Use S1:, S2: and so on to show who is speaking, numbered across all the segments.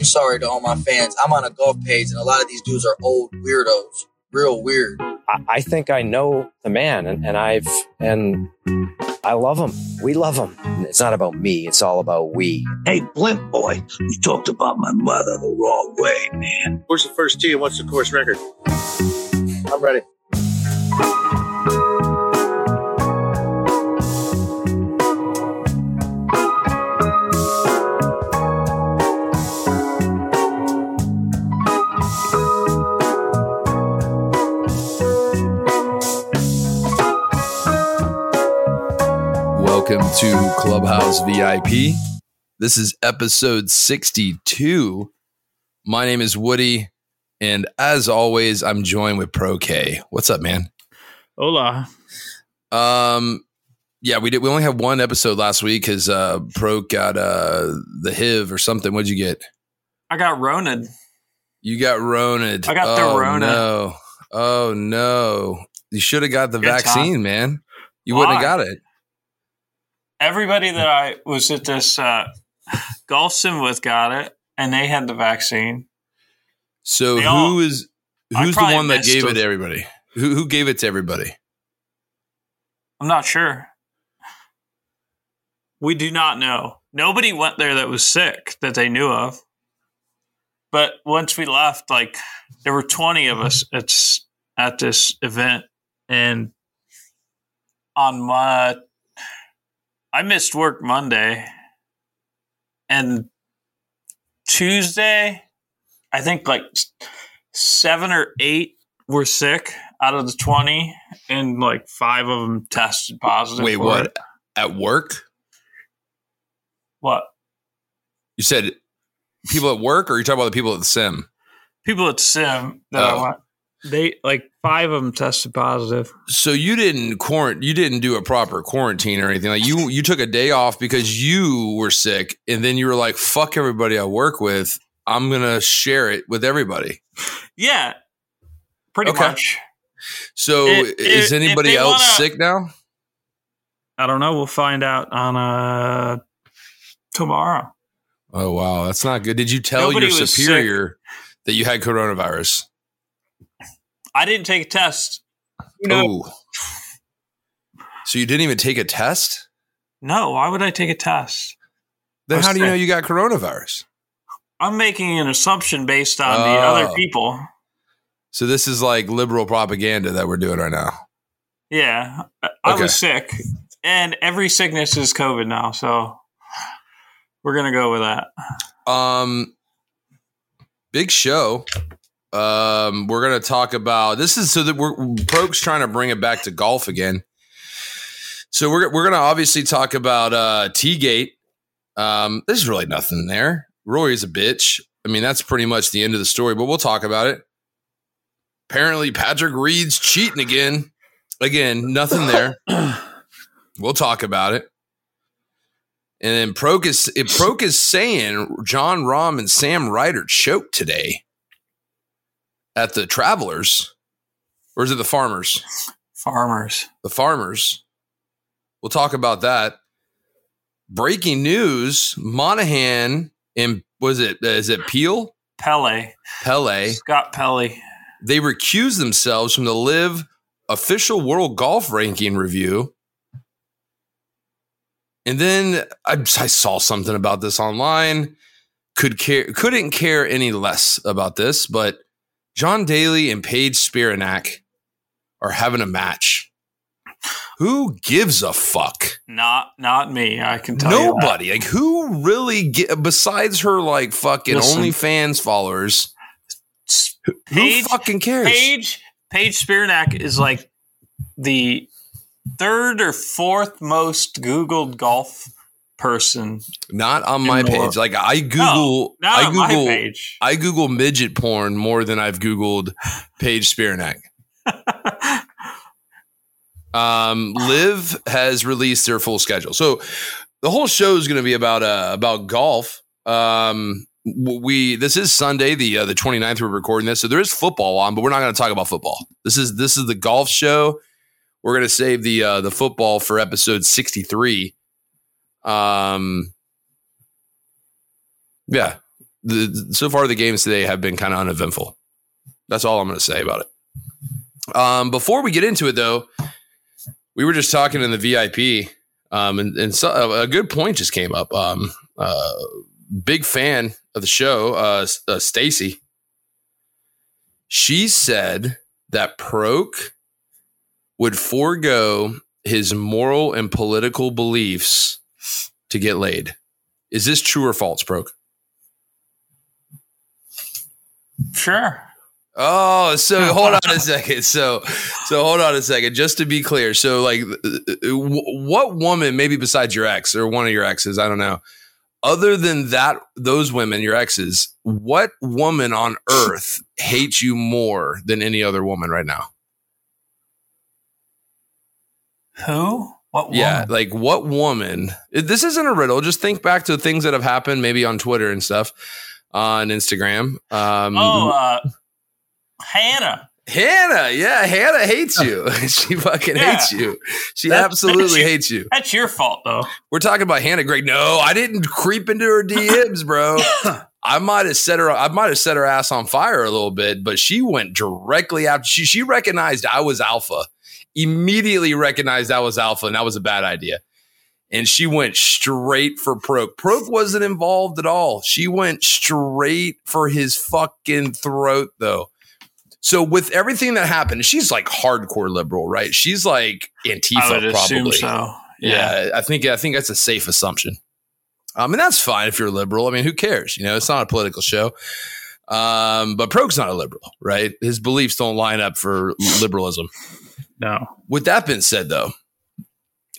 S1: I'm sorry to all my fans. I'm on a golf page, and a lot of these dudes are old weirdos, real weird.
S2: I, I think I know the man, and, and I've and I love him. We love him. It's not about me. It's all about we.
S3: Hey, Blimp boy, you talked about my mother the wrong way, man.
S4: Where's the first tee and what's the course record?
S1: I'm ready.
S5: Welcome to Clubhouse VIP. This is episode 62. My name is Woody, and as always, I'm joined with Pro K. What's up, man?
S6: Hola.
S5: Um, yeah, we did. We only had one episode last week because uh, Pro got uh the HIV or something. What'd you get?
S6: I got Roned.
S5: You got Roned.
S6: I got the
S5: oh,
S6: Rona.
S5: No. Oh no! You should have got the
S6: Good
S5: vaccine,
S6: time.
S5: man. You wouldn't have got it.
S6: Everybody that I was at this uh, golf sim with got it, and they had the vaccine.
S5: So
S6: They
S5: who
S6: all-
S5: is who's the one that gave it to everybody? Who who gave it to everybody?
S6: I'm not sure. We do not know. Nobody went there that was sick that they knew of. But once we left, like there were 20 of us at at this event, and on my, I missed work Monday, and Tuesday, I think like seven or eight were sick out of the 20 and like five of them tested positive
S5: Wait, what?
S6: it.
S5: At work?
S6: what
S5: You said people at work, or you talking about the people at the sim?
S6: people at sim that
S5: Oh.
S6: i went they like five of them tested positive
S5: So you didn't quarant, you didn't do a proper quarantine or anything. Like you, you took a day off because you were sick, and then you were like, "Fuck everybody I work with. I'm gonna share it with everybody."
S6: yeah pretty
S5: Okay.
S6: much
S5: So
S6: If-
S5: is
S6: if
S5: anybody else
S6: wanna-
S5: sick now?
S6: i don't know we'll find out on uh tomorrow
S5: Oh wow, that's not good. Did you tell
S6: Nobody
S5: your
S6: was sick.
S5: superior that you had coronavirus?
S6: I didn't take a test you know
S5: Oh, so you didn't even take a test?
S6: no why would i take a test
S5: Then how do you know you got coronavirus?
S6: i'm making an assumption based on the
S5: Oh.
S6: other people
S5: So this is like liberal propaganda that we're doing right now.
S6: yeah I- i
S5: Okay.
S6: was sick and every sickness is covid now so we're gonna go with that
S5: Um, big show. Um, we're gonna talk about this is so that we're Proke's trying to bring it back to golf again. So we're we're gonna obviously talk about uh TeeGate. Um, there's really nothing there. Rory's a bitch. I mean, that's pretty much the end of the story, but we'll talk about it. Apparently, Patrick Reed's cheating again. Again, nothing there. we'll talk about it. And then Proke is Proke is saying Jon Rahm and Sam Ryder choked today at the Travelers, or is it the Farmers?
S6: farmers
S5: The Farmers. We'll talk about that. Breaking news: Monahan and was it uh, is it Peel
S6: pele
S5: Pelley?
S6: Scott Pelley.
S5: They recused themselves from the LIV official World Golf Ranking review. And then I, I saw something about this online. Could care couldn't care any less about this, but John Daly and Paige Spiranac are having a match. Who gives a fuck?
S6: Not not me. I can tell you that.
S5: Nobody. Like who really get besides her like fucking
S6: Listen.
S5: OnlyFans followers?
S6: Paige,
S5: who fucking cares?
S6: Paige Paige Spiranac is like the third or fourth most Googled golf person.
S5: Not on my page. Like I
S6: No,
S5: Google,
S6: not
S5: I Google,
S6: page.
S5: I Google midget porn more than I've Googled Paige Spiranac. Um, LIV has released their full schedule, so the whole show is going to be about uh about golf. Um, we this is Sunday, the uh, the 29th. We're recording this, so there is football on, but we're not going to talk about football. This is this is the golf show. We're going to save the uh, the football for episode 63. Um, yeah, the so far the games today have been kind of uneventful. That's all I'm going to say about it. Um, before we get into it, though, we were just talking in the VIP, um, and, and so, a good point just came up. Um, uh, big fan of the show, uh, uh, Stacy. She said that Proke would forego his moral and political beliefs to get laid. Is this true or false, Broke?
S6: Sure.
S5: Oh, so hold on a second. So, so hold on a second. Just to be clear, so like, uh, uh, uh, what woman, maybe besides your ex or one of your exes, I don't know, other than that, those women, your exes, what woman on earth hates you more than any other woman right now?
S6: Who? What woman?
S5: Yeah, like what woman? This isn't a riddle. Just think back to things that have happened, maybe on Twitter and stuff, on Instagram. Um,
S6: oh, uh, Hannah.
S5: Hannah, yeah, Hannah hates you. she fucking
S6: Yeah.
S5: hates you. She
S6: That's-
S5: absolutely
S6: that's-
S5: hates you.
S6: That's your fault, though.
S5: We're talking about Hannah Greg. No, I didn't creep into her DMs, bro. I might have set her. I might have set her ass on fire a little bit, but she went directly after. She she recognized I was alpha. Immediately recognized I was alpha, and that was a bad idea. And she went straight for Proke. Proke wasn't involved at all. She went straight for his fucking throat, though. So with everything that happened, she's like hardcore liberal, right? She's like Antifa,
S6: I would assume
S5: probably.
S6: so.
S5: Yeah. I think I think that's a safe assumption. I mean, that's fine if you're liberal. I mean, who cares? You know, it's not a political show. Um, but Proke's not a liberal, right? His beliefs don't line up for liberalism.
S6: No.
S5: With that being said, though,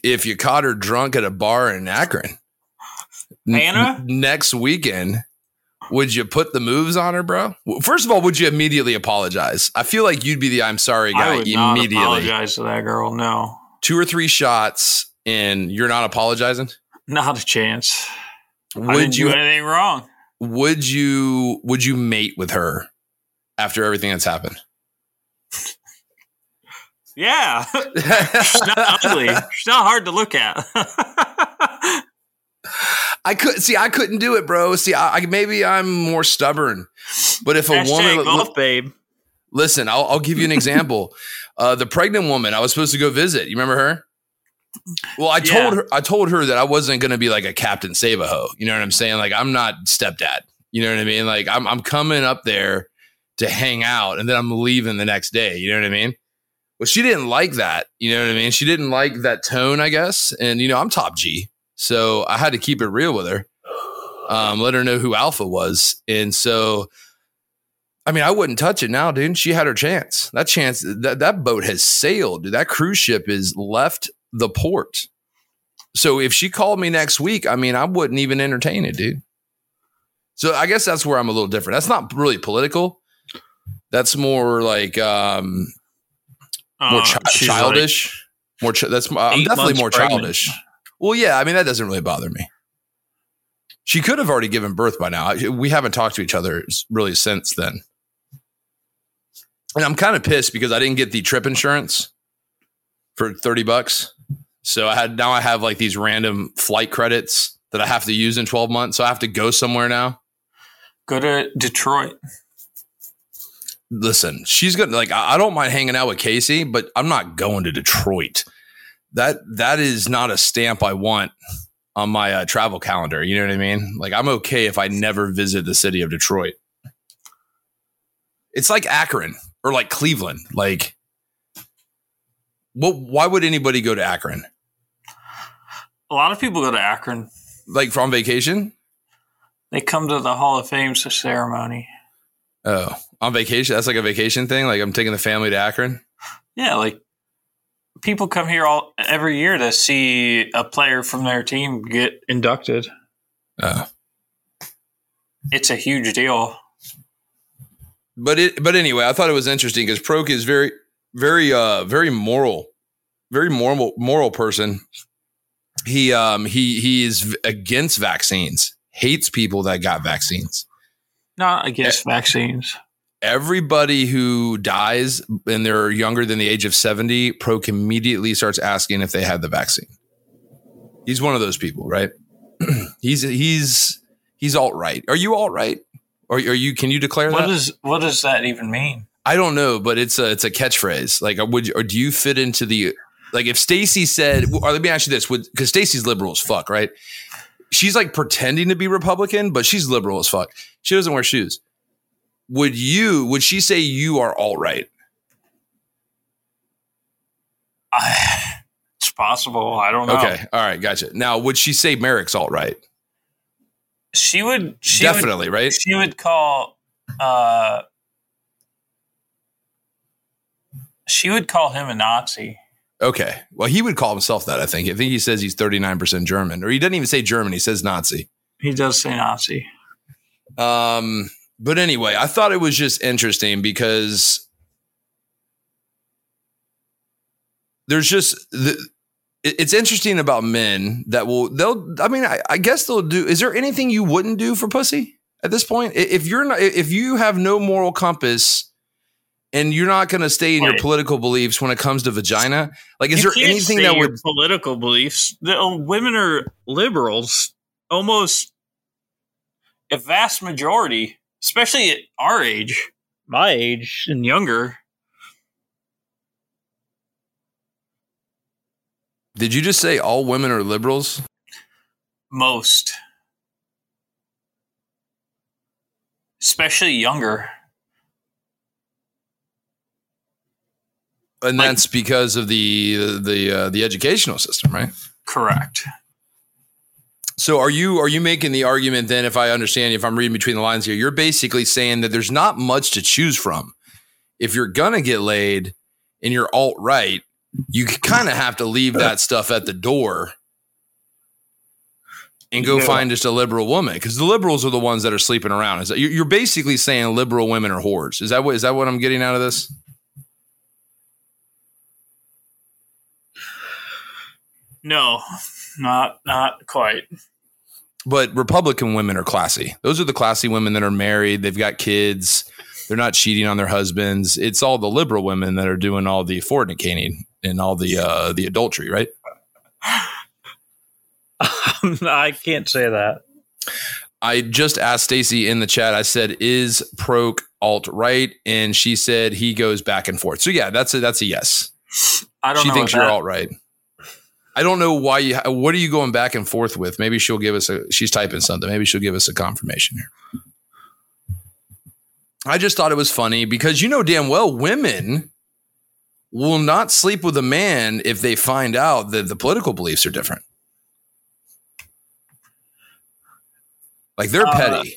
S5: if you caught her drunk at a bar in Akron n-
S6: Hannah?
S5: n- next weekend, would you put the moves on her, bro? First of all, would you immediately apologize? I feel like you'd be the I'm sorry
S6: I
S5: guy
S6: would not
S5: immediately.
S6: apologize to that girl. No.
S5: Two or three shots, and you're not apologizing.
S6: Not a chance. I
S5: Would
S6: didn't
S5: you
S6: do anything wrong.
S5: would you would you mate with her after everything that's happened?
S6: Yeah. She's not ugly. She's not hard to look at.
S5: I could see I couldn't do it, bro. See, I, I maybe I'm more stubborn, but if a
S6: Hashtag
S5: woman
S6: golf babe.
S5: listen, I'll, I'll give you an example. uh, the pregnant woman I was supposed to go visit. You remember her? Well, I
S6: Yeah.
S5: told her I told her that I wasn't going to be like a Captain Save a Ho. You know what I'm saying? Like I'm not stepdad. You know what I mean? Like I'm I'm coming up there to hang out, and then I'm leaving the next day. You know what I mean? Well, she didn't like that. You know what I mean? She didn't like that tone, I guess. And you know, I'm top G, so I had to keep it real with her. Um, let her know who Alpha was, and so. I mean, I wouldn't touch it now, dude. She had her chance. That chance, that, that boat has sailed, dude. That cruise ship is left the port. So if she called me next week, I mean, I wouldn't even entertain it, dude. So I guess that's where I'm a little different. That's not really political. That's more like um, more
S6: Uh,
S5: chi-
S6: she's like
S5: childish. more chi- that's I'm definitely more
S6: pregnant.
S5: childish. Well, yeah, I mean that doesn't really bother me. She could have already given birth by now. We haven't talked to each other really since then. And I'm kind of pissed because I didn't get the trip insurance for 30 bucks. So I had now I have like these random flight credits that I have to use in 12 months. So I have to go somewhere now.
S6: Go to Detroit.
S5: Listen, she's gonna like I don't mind hanging out with Casey, but I'm not going to Detroit. That that is not a stamp I want on my uh, travel calendar. You know what I mean? Like I'm okay if I never visit the city of Detroit. It's like Akron or like Cleveland. Like, what? Why would anybody go to Akron?
S6: A lot of people go to Akron.
S5: Like from vacation?
S6: They come to the Hall of Fame ceremony.
S5: Oh, on vacation? That's like a vacation thing. Like I'm taking the family to Akron.
S6: Yeah, like people come here all every year to see a player from their team get inducted.
S5: Oh.
S6: It's a huge deal.
S5: but it but anyway i thought it was interesting because proke is very very uh very moral very moral moral person he um he he is against vaccines hates people that got vaccines
S6: Not against vaccines.
S5: Everybody who dies and they're younger than the age of 70 proke immediately starts asking if they had the vaccine he's one of those people right he's he's he's alt right are you alt right Or are you? Can you declare
S6: What
S5: that?
S6: does what does that even mean?
S5: I don't know, but it's a it's a catchphrase. Like, uh, would you, or do you fit into the like if Stacy said? Or let me ask you this: Would because Stacy's liberal as fuck, right? She's like pretending to be Republican, but she's liberal as fuck. She doesn't wear shoes. Would you? Would she say you are all right?
S6: I, it's possible. I don't know.
S5: Okay, all right, gotcha. Now, would she say Merrick's all right?
S6: She would. She would
S5: Definitely, right?
S6: she would call uh she would call him a Nazi.
S5: Okay. Well, he would call himself that. I think. I think he says he's thirty nine percent German, or he doesn't even say German. He says Nazi.
S6: He does say Nazi.
S5: Um, but anyway, I thought it was just interesting because there's just the. It's interesting about men that will they'll. I mean, I, I guess they'll do. Is there anything you wouldn't do for pussy at this point? If you're not, if you have no moral compass. And you're not going to stay in your political beliefs when it comes to vagina. Like, is
S6: You
S5: there anything that
S6: your
S5: would
S6: political beliefs? The uh, women are liberals, almost a vast majority, especially at our age, my age, and younger.
S5: Did you just say all women are liberals?
S6: Most, especially younger.
S5: And
S6: Like-
S5: that's because of the the uh, the educational system, right?
S6: Correct.
S5: So are you are you making the argument then if I understand if I'm reading between the lines here, you're basically saying that there's not much to choose from. If you're gonna get laid and you're alt right, you kind of have to leave that stuff at the door and go
S6: Yeah.
S5: find just a liberal woman because the liberals are the ones that are sleeping around. Is that you're you're basically saying liberal women are whores? Is that what is that what I'm getting out of this?
S6: No, not not quite.
S5: But Republican women are classy. Those are the classy women that are married. They've got kids. They're not cheating on their husbands. It's all the liberal women that are doing all the fornicating and all the uh, the adultery, right?
S6: I can't say that.
S5: I just asked Stacy in the chat. I said, "Is Proke alt right?" And she said he goes back and forth. So yeah, that's a that's a yes.
S6: I don't
S5: She
S6: know.
S5: thinks you're
S6: that-
S5: alt right. I don't know why you. What are you going back and forth with? Maybe she'll give us a. She's typing something. Maybe she'll give us a confirmation here. I just thought it was funny because you know damn well women will not sleep with a man if they find out that the political beliefs are different. Like they're
S6: Uh,
S5: petty.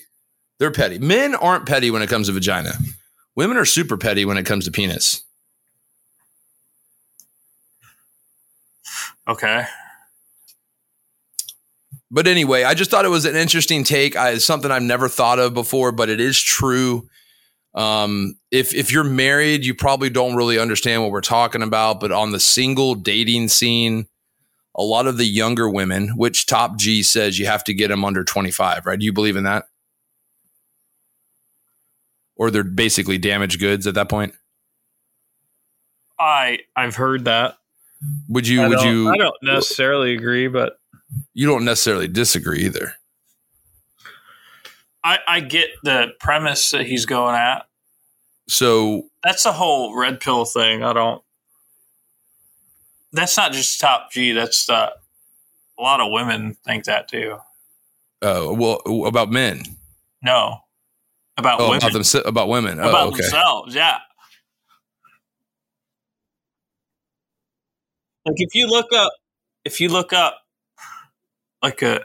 S5: They're petty. Men aren't petty when it comes to vagina. Women are super petty when it comes to penis.
S6: Okay.
S5: But anyway, I just thought it was an interesting take. I, it's something I've never thought of before, but it is true. Um, if if you're married, you probably don't really understand what we're talking about. But on the single dating scene, a lot of the younger women, which Top G says you have to get them under 25, right? Do you believe in that? Or they're basically damaged goods at that point?
S6: I I've heard that.
S5: Would you?
S6: I
S5: Would you?
S6: I don't necessarily agree, but
S5: You don't necessarily disagree either.
S6: I I get the premise that he's going at.
S5: So
S6: That's the whole red pill thing. I don't. That's not just top G. That's uh, a lot of women think that too.
S5: uh, well, about men.
S6: No, about
S5: Oh,
S6: women.
S5: about them about women. Oh,
S6: about
S5: okay.
S6: themselves. Yeah. Like if you look up, if you look up, like a,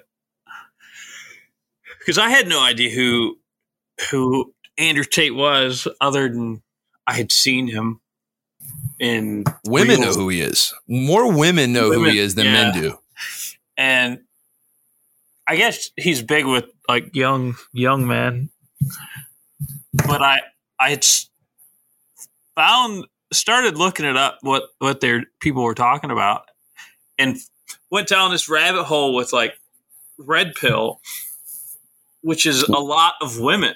S6: because I had no idea who who Andrew Tate was, other than I had seen him in
S5: Women know who he is. More women know who he is than
S6: yeah.
S5: men do.
S6: and I guess he's big with like young young men. But I I had found started looking it up what what their people were talking about, and went down this rabbit hole with like red pill, which is a lot of women.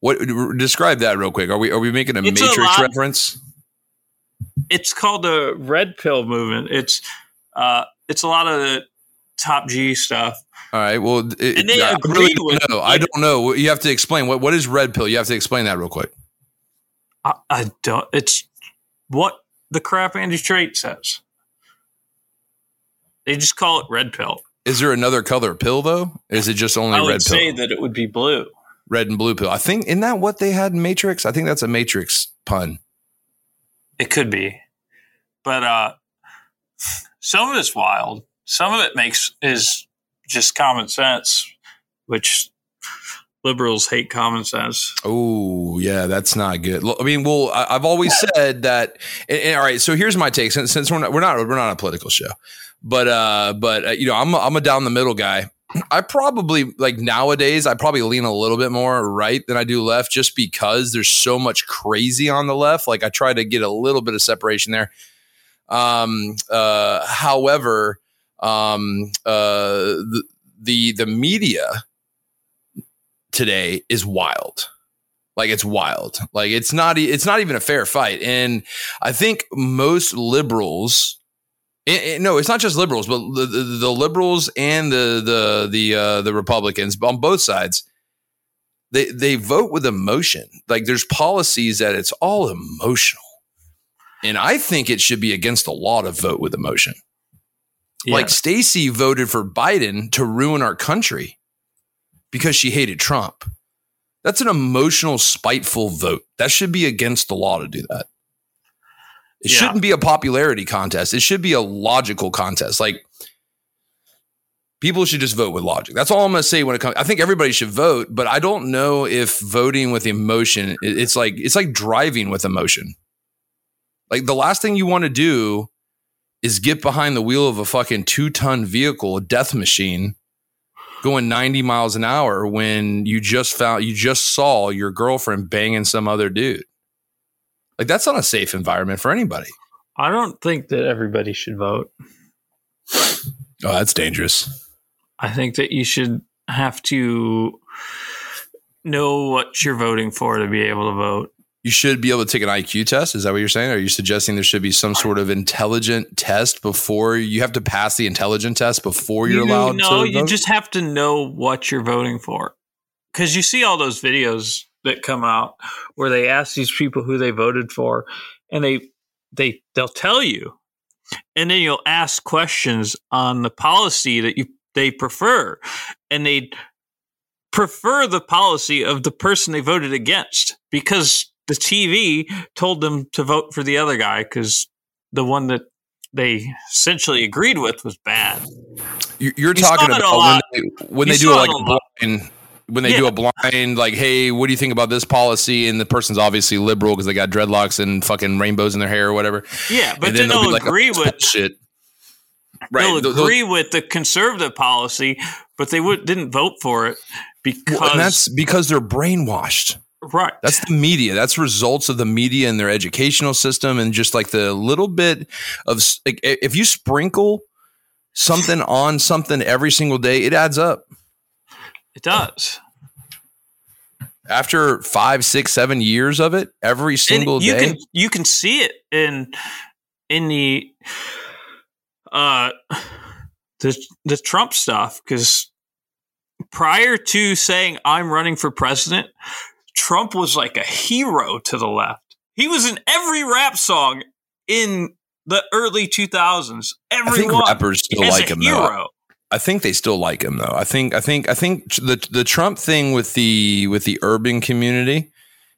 S5: What describe that real quick? Are we are we making a
S6: It's a
S5: Matrix
S6: lot-
S5: reference?
S6: It's called the red pill movement. It's uh it's a lot of the top G stuff.
S5: All right. Well, it,
S6: And they
S5: I
S6: agreed
S5: really don't
S6: with-
S5: know. I don't know. You have to explain what what is red pill. You have to explain that real quick.
S6: I, I don't. It's what the crap Andrew Tate says. They just call it red pill.
S5: Is there another color pill though? Is it just only
S6: I would
S5: red pill?
S6: say that it would be blue.
S5: red and blue pill. I think isn't that what they had in Matrix? I think that's a Matrix pun.
S6: It could be, but uh, some of it's wild. Some of it makes is just common sense, which liberals hate common sense.
S5: Oh yeah, that's not good. I mean, well, I, I've always said that. and- and all right, so here's my take. Since, since we're not we're not we're not a political show, but uh, but uh, you know, I'm a, I'm a down the middle guy. I probably like nowadays. I probably lean a little bit more right than I do left, just because there's so much crazy on the left. Like I try to get a little bit of separation there. Um, uh, however, um, uh, the the the media today is wild. Like it's wild. Like it's not. It's not even a fair fight. And I think most liberals. eh, eh, no, it's not just liberals, but the, the, the liberals and the the the uh, the Republicans on both sides. They they vote with emotion. Like there's policies that it's all emotional, and I think it should be against the law to vote with emotion. Like Stacey voted for Biden to ruin our country because she hated Trump. That's an emotional, spiteful vote. That should be against the law to do that. It
S6: Yeah.
S5: shouldn't be a popularity contest. It should be a logical contest. Like people should just vote with logic. That's all I'm going to say when it comes. I think everybody should vote, but I don't know if voting with emotion. It's like it's like driving with emotion. Like the last thing you want to do is get behind the wheel of a fucking two ton vehicle, a death machine, going 90 miles an hour when you just found you just saw your girlfriend banging some other dude. Like that's not a safe environment for anybody.
S6: I don't think that everybody should vote.
S5: Oh, that's dangerous.
S6: I think that you should have to know what you're voting for to be able to vote.
S5: You should be able to take an IQ test. Is that what you're saying? Are you suggesting there should be some sort of intelligent test before you have to pass the intelligent test before you're
S6: You-
S5: allowed
S6: No, you
S5: vote?
S6: just have to know what you're voting for. Because you see all those videos that come out where they ask these people who they voted for, and they they they'll tell you, and then you'll ask questions on the policy that you they prefer, and they prefer the policy of the person they voted against because the TV told them to vote for the other guy because the one that they essentially agreed with was bad.
S5: You- You're
S6: You
S5: talking
S6: saw it a
S5: about when they, when they do like a blind when they do a blind like, hey, what do you think about this policy? And the person's obviously liberal because they got dreadlocks and fucking rainbows in their hair or whatever.
S6: Yeah, but
S5: and
S6: then,
S5: they'll
S6: they'll
S5: like, oh,
S6: agree
S5: "Oh,
S6: with
S5: shit.
S6: they'll
S5: They'll-
S6: agree with the conservative policy, but they would, didn't vote for it because
S5: Well, that's because they're brainwashed.
S6: Right.
S5: That's the media. That's results of the media and their educational system, and just like the little bit of like, if you sprinkle something on something every single day, it adds up.
S6: it does.
S5: After five, six, seven years of it, every single
S6: you
S5: day.
S6: can you can see it in in the uh the the Trump stuff because prior to saying I'm running for president, Trump was like a hero to the left. He was in every rap song in the early 2000s.
S5: I
S6: Everyone
S5: think rappers still like
S6: a
S5: him though.
S6: hero.
S5: I think they still like him though. I think I think I think the the Trump thing with the with the urban community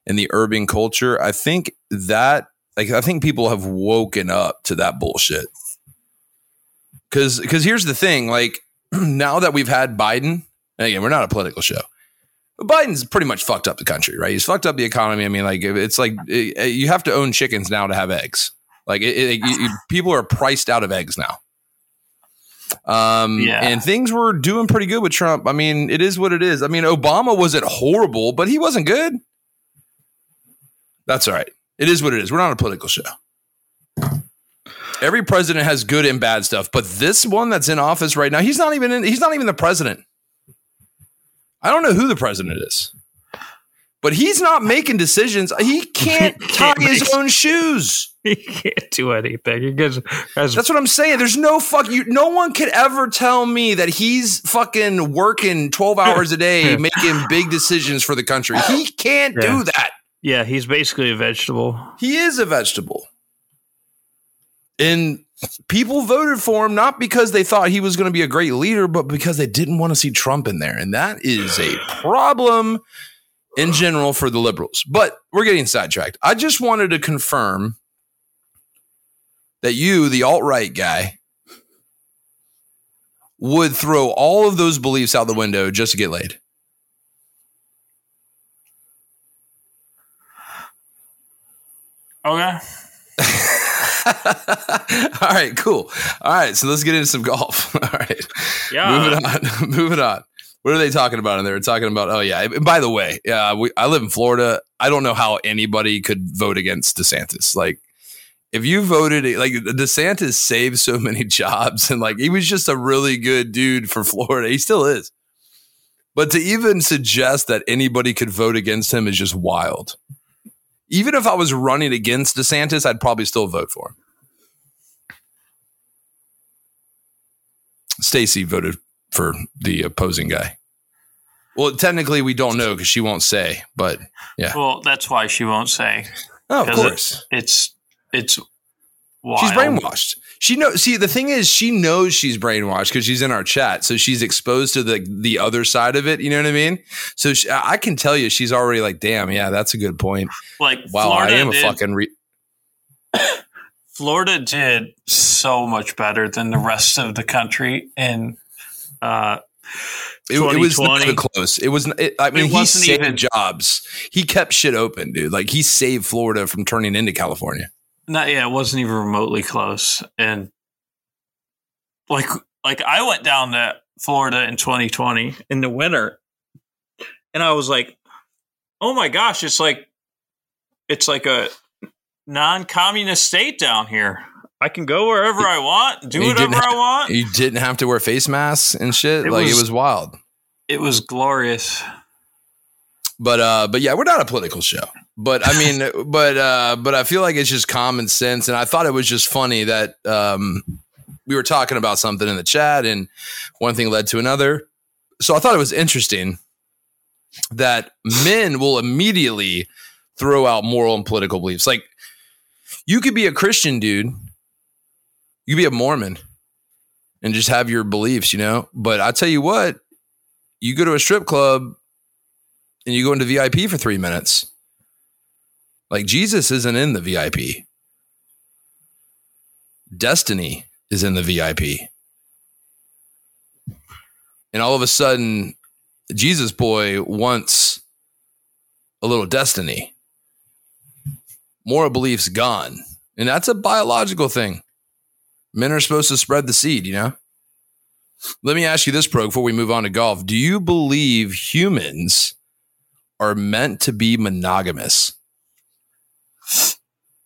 S5: and the urban culture, I think that like I think people have woken up to that bullshit. Cuz cuz here's the thing, like now that we've had Biden, again, we're not a political show. Biden's pretty much fucked up the country, right? He's fucked up the economy. I mean, like it's like it, you have to own chickens now to have eggs. Like it, it, you- people are priced out of eggs now. Um,
S6: Yeah.
S5: and things were doing pretty good with Trump. I mean, it is what it is. I mean, Obama wasn't horrible, but he wasn't good. That's all right. It is what it is. We're not a political show. Every president has good and bad stuff, but this one that's in office right now, he's not even in, he's not even the president. I don't know who the president is. but he's not making decisions. He can't tie
S6: Can't
S5: his
S6: make-
S5: own shoes.
S6: he can't do anything. He gets,
S5: That's what I'm saying. There's no fuck you. No one could ever tell me that he's fucking working 12 hours a day, making big decisions for the country. He can't
S6: Yeah.
S5: do that.
S6: yeah, he's basically a vegetable.
S5: He is a vegetable. And people voted for him not because they thought he was going to be a great leader, but because they didn't want to see Trump in there. And that is a problem in general for the liberals. But we're getting sidetracked. I just wanted to confirm that you, the alt right guy, would throw all of those beliefs out the window just to get laid.
S6: Okay.
S5: All right, cool. All right, so let's get into some golf. All right,
S6: Yeah.
S5: moving on. moving on. What are they talking about in there? They're talking about. Oh yeah. And by the way, yeah, we, I live in Florida. I don't know how anybody could vote against DeSantis. Like, if you voted, like DeSantis saved so many jobs, and like he was just a really good dude for Florida. He still is. But to even suggest that anybody could vote against him is just wild. Even if I was running against DeSantis, I'd probably still vote for him. Stacy voted for the opposing guy. Well, technically, we don't know because she won't say. But yeah,
S6: Well, that's why she won't say.
S5: oh, of
S6: 'Cause it-
S5: course,
S6: It's it's wild.
S5: she's brainwashed. She knows. See, the thing is, she knows she's brainwashed because she's in our chat, so she's exposed to the the other side of it. You know what I mean? So she, I can tell you, she's already like, "Damn, yeah, that's a good point."
S6: Like
S5: Wow,
S6: Florida
S5: I am a
S6: did,
S5: fucking. Re-
S6: Florida did so much better than the rest of the country in uh
S5: It, it was not even close. It was. It, I mean,
S6: It
S5: he saved
S6: even-
S5: jobs. He kept shit open, dude. Like he saved Florida from turning into California.
S6: Not yeah, it wasn't even remotely close. And like like I went down to Florida in 2020 in the winter and I was like, "Oh my gosh, it's like it's like a non-communist state down here. I can go wherever I want, do
S5: You
S6: whatever I want."
S5: You didn't have to wear face masks and shit.
S6: It
S5: like it
S6: was-
S5: was wild.
S6: It was glorious.
S5: But uh, but yeah, we're not a political show. But I mean, but uh, but I feel like it's just common sense, and I thought it was just funny that um, we were talking about something in the chat, and one thing led to another. So I thought it was interesting that men will immediately throw out moral and political beliefs. Like you could be a Christian dude, you could be a Mormon, and just have your beliefs, you know. But I tell you what, you go to a strip club and you go into VIP for three minutes. Like Jesus isn't in the VIP. Destiny is in the VIP. And all of a sudden, Jesus boy wants a little destiny. Moral beliefs gone. And that's a biological thing. Men are supposed to spread the seed, you know? Let me ask you this, Pro, before we move on to golf. Do you believe humans are meant to be monogamous?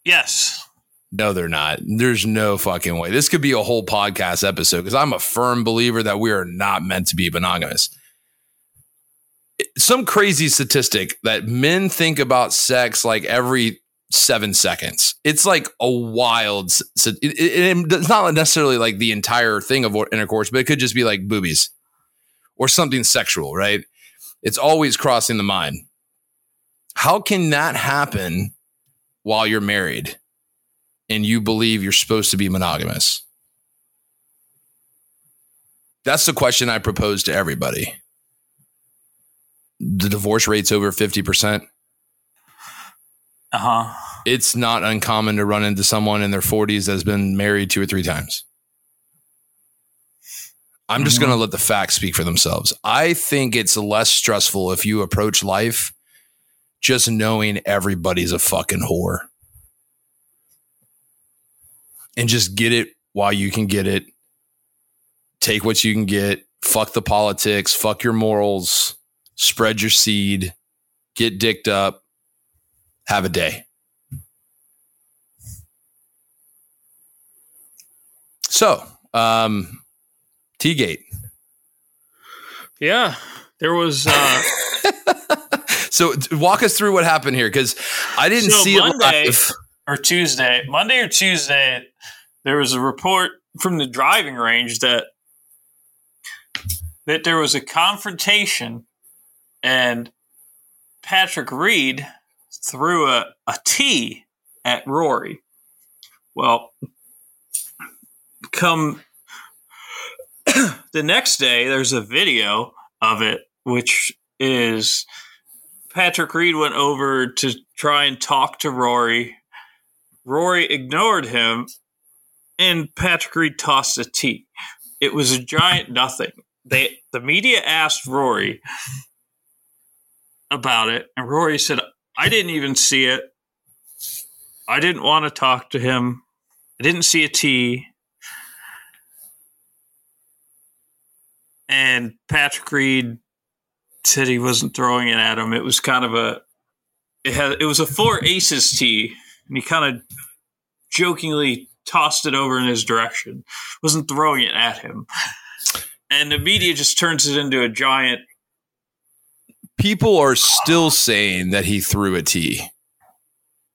S6: Yes.
S5: No, they're not. There's no fucking way. This could be a whole podcast episode because I'm a firm believer that we are not meant to be monogamous. Some crazy statistic that men think about sex like every seven seconds. It's like a wild. It, it- it's not necessarily like the entire thing of intercourse, but it could just be like boobies or something sexual, right? It's always crossing the mind. How can that happen while you're married? and you believe you're supposed to be monogamous? That's the question I propose to everybody. The divorce rate's over 50%.
S6: Uh huh.
S5: It's not uncommon to run into someone in their 40s that's been married two or three times. I'm just
S6: Mhm.
S5: going to let the facts speak for themselves. I think it's less stressful if you approach life just knowing everybody's a fucking whore. and just get it while you can get it. Take what you can get. Fuck the politics. Fuck your morals. Spread your seed. Get dicked up. Have a day. So, um, TeeGate.
S6: Yeah. There was uh
S5: So walk us through what happened here because I didn't
S6: So
S5: see
S6: Monday-
S5: it live.
S6: or Tuesday, Monday or Tuesday, there was a report from the driving range that that there was a confrontation and Patrick Reed threw a, a tee at Rory. Well, come the next day, there's a video of it, which is Patrick Reed went over to try and talk to Rory. Rory ignored him, and Patrick Reed tossed a tee. It was a giant nothing. They the media asked Rory about it, and Rory said, "I didn't even see it. I didn't want to talk to him. I didn't see a tee." And Patrick Reed said he wasn't throwing it at him. It was kind of a it had it was a four aces tee, and he kind of jokingly tossed it over in his direction. Wasn't throwing it at him. And the media just turns it into a giant
S5: People are still saying that he threw a tee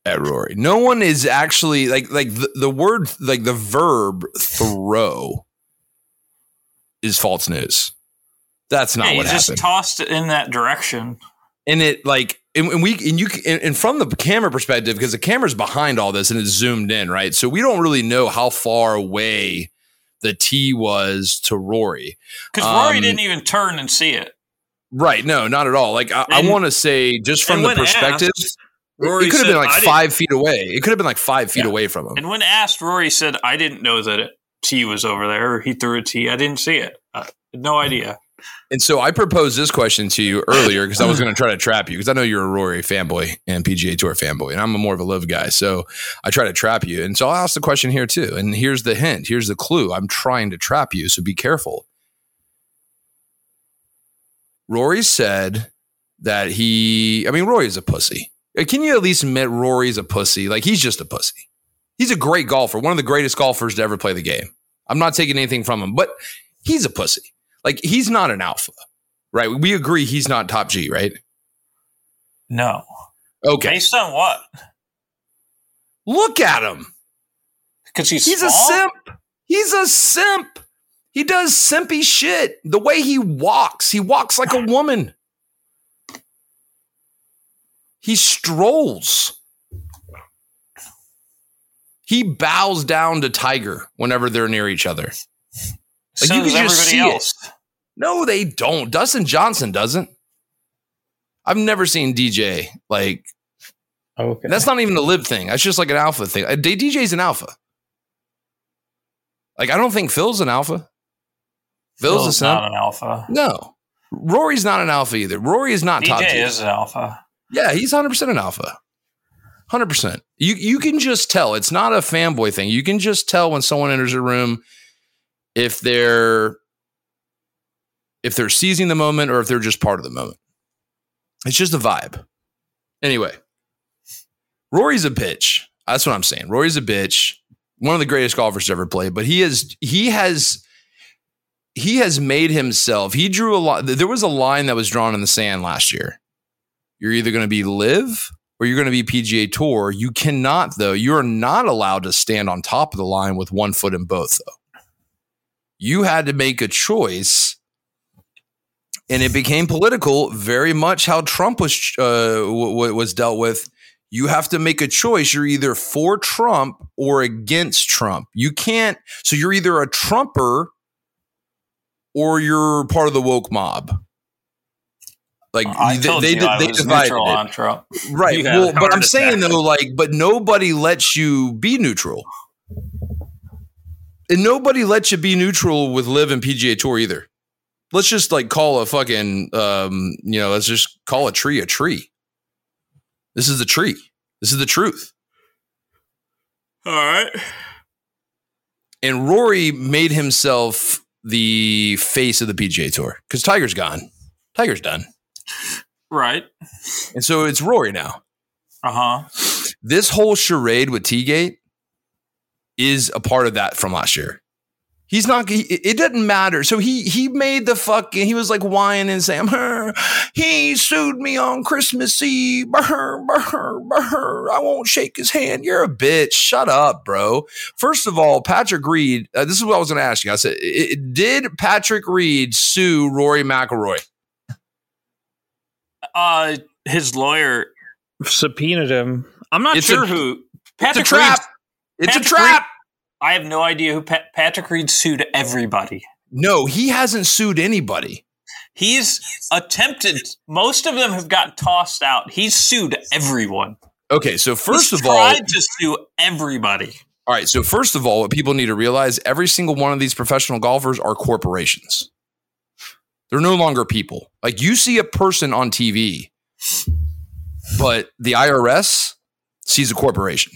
S5: at Rory. No one is actually like like the, the word like the verb throw is false news. That's not
S6: yeah,
S5: what
S6: just
S5: happened.
S6: tossed it in that direction.
S5: and it like and, and we and you and, and from the camera perspective because the camera's behind all this and it's zoomed in right so we don't really know how far away the tee was to rory
S6: Because Rory
S5: Um,
S6: didn't even turn and see it.
S5: right no not at all like i, I want to say just from the perspective
S6: asked,
S5: it
S6: Rory
S5: could have been like five feet away it could have been like five feet
S6: Yeah.
S5: away from him
S6: And when asked, Rory said, "I didn't know that it, tee was over there. He threw a tee. I didn't see it. Had no idea."
S5: And so i proposed this question to you earlier because i was going to try to trap you because i know you're a rory fanboy and pga tour fanboy and i'm a more of a LIV guy so I try to trap you. And so I'll ask the question here too. And here's the hint. Here's the clue. I'm trying to trap you. So be careful. Rory said that he, I mean, Rory is a pussy. Uh, Can you at least admit Rory's a pussy? Like he's just a pussy. He's a great golfer, one of the greatest golfers to ever play the game. I'm not taking anything from him, but he's a pussy. Like he's not an alpha, right? We agree he's not top G, right?
S6: No.
S5: Okay.
S6: Based on what?
S5: Look at him.
S6: Because he's
S5: He's a simp. He's a simp. He does simpy shit. The way he walks, he walks like a woman. He strolls. He bows down to Tiger whenever they're near each other.
S6: So
S5: you can just see it.
S6: Else.
S5: No, they don't. Dustin Johnson doesn't. I've never seen DJ like
S6: Okay.
S5: that's not even a lib thing. That's just like an alpha thing. Uh, D- DJ's an alpha. Like I don't think Phil's an alpha. Phil's, a
S6: Phil's
S5: simp.
S6: not an alpha.
S5: No. Rory's not an alpha either. Rory is not top
S6: DJ
S5: tier.
S6: is an alpha.
S5: Yeah, he's 100% an alpha. 100%. You you can just tell. It's not a fanboy thing. You can just tell when someone enters a room if they're if they're seizing the moment or if they're just part of the moment. It's just a vibe. Anyway, Rory's a bitch. That's what I'm saying. Rory's a bitch. One of the greatest golfers to ever play, but he is he has he has made himself. He drew a lot. There was a line that was drawn in the sand last year. You're either going to be LIV or you're going to be PGA Tour. You cannot, though. You are not allowed to stand on top of the line with one foot in both, though. You had to make a choice, and it became political. Very much how Trump was uh, w- was dealt with. You have to make a choice. You're either for Trump or against Trump. You can't. So you're either a Trumper or you're part of the woke mob. Like
S6: I
S5: they, they, did- they divided it.
S6: on Trump.
S5: Right. Well, but I'm saying
S6: attack.
S5: though, like, but nobody lets you be neutral. And nobody lets you be neutral with LIV and PGA Tour either. Let's just like call a fucking um, you know, let's just call a tree a tree. This is the tree. This is the truth.
S6: All right.
S5: And Rory made himself the face of the PGA Tour because Tiger's gone. Tiger's done.
S6: Right.
S5: And so it's Rory now.
S6: Uh huh.
S5: this whole charade with TeeGate is a part of that from last year. He's not. He, it doesn't matter. So he he made the fucking. He was like whining and saying, "Brr, "He sued me on Christmas Eve. Brr, brr, brr. I won't shake his hand. You're a bitch. Shut up, bro." First of all, Patrick Reed. Uh, this is what I was going to ask you. I said, i- i- "Did Patrick Reed sue Rory McIlroy?"
S6: Uh, his lawyer subpoenaed him. I'm not
S5: It's
S6: sure
S5: a-
S6: who.
S5: It's a trap.
S6: Reed-
S5: It's a
S6: Patrick
S5: trap.
S6: I have no idea who Pat- Patrick Reed sued everybody.
S5: No, he hasn't sued anybody.
S6: He's attempted. Most of them have gotten tossed out. He's sued everyone.
S5: Okay, so first
S6: He's
S5: of all,
S6: tried to sue everybody.
S5: All right. So first of all, what people need to realize, every single one of these professional golfers are corporations. They're no longer people. Like you see a person on TV, but the IRS sees a corporation.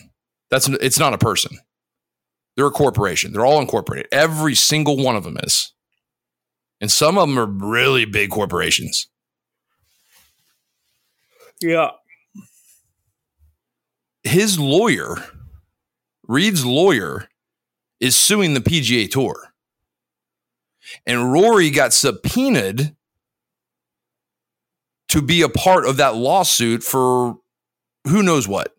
S5: That's it's not a person. They're a corporation. They're all incorporated. Every single one of them is. And some of them are really big corporations.
S6: Yeah.
S5: his lawyer, Reed's lawyer, is suing the PGA Tour. And Rory got subpoenaed to be a part of that lawsuit for who knows what.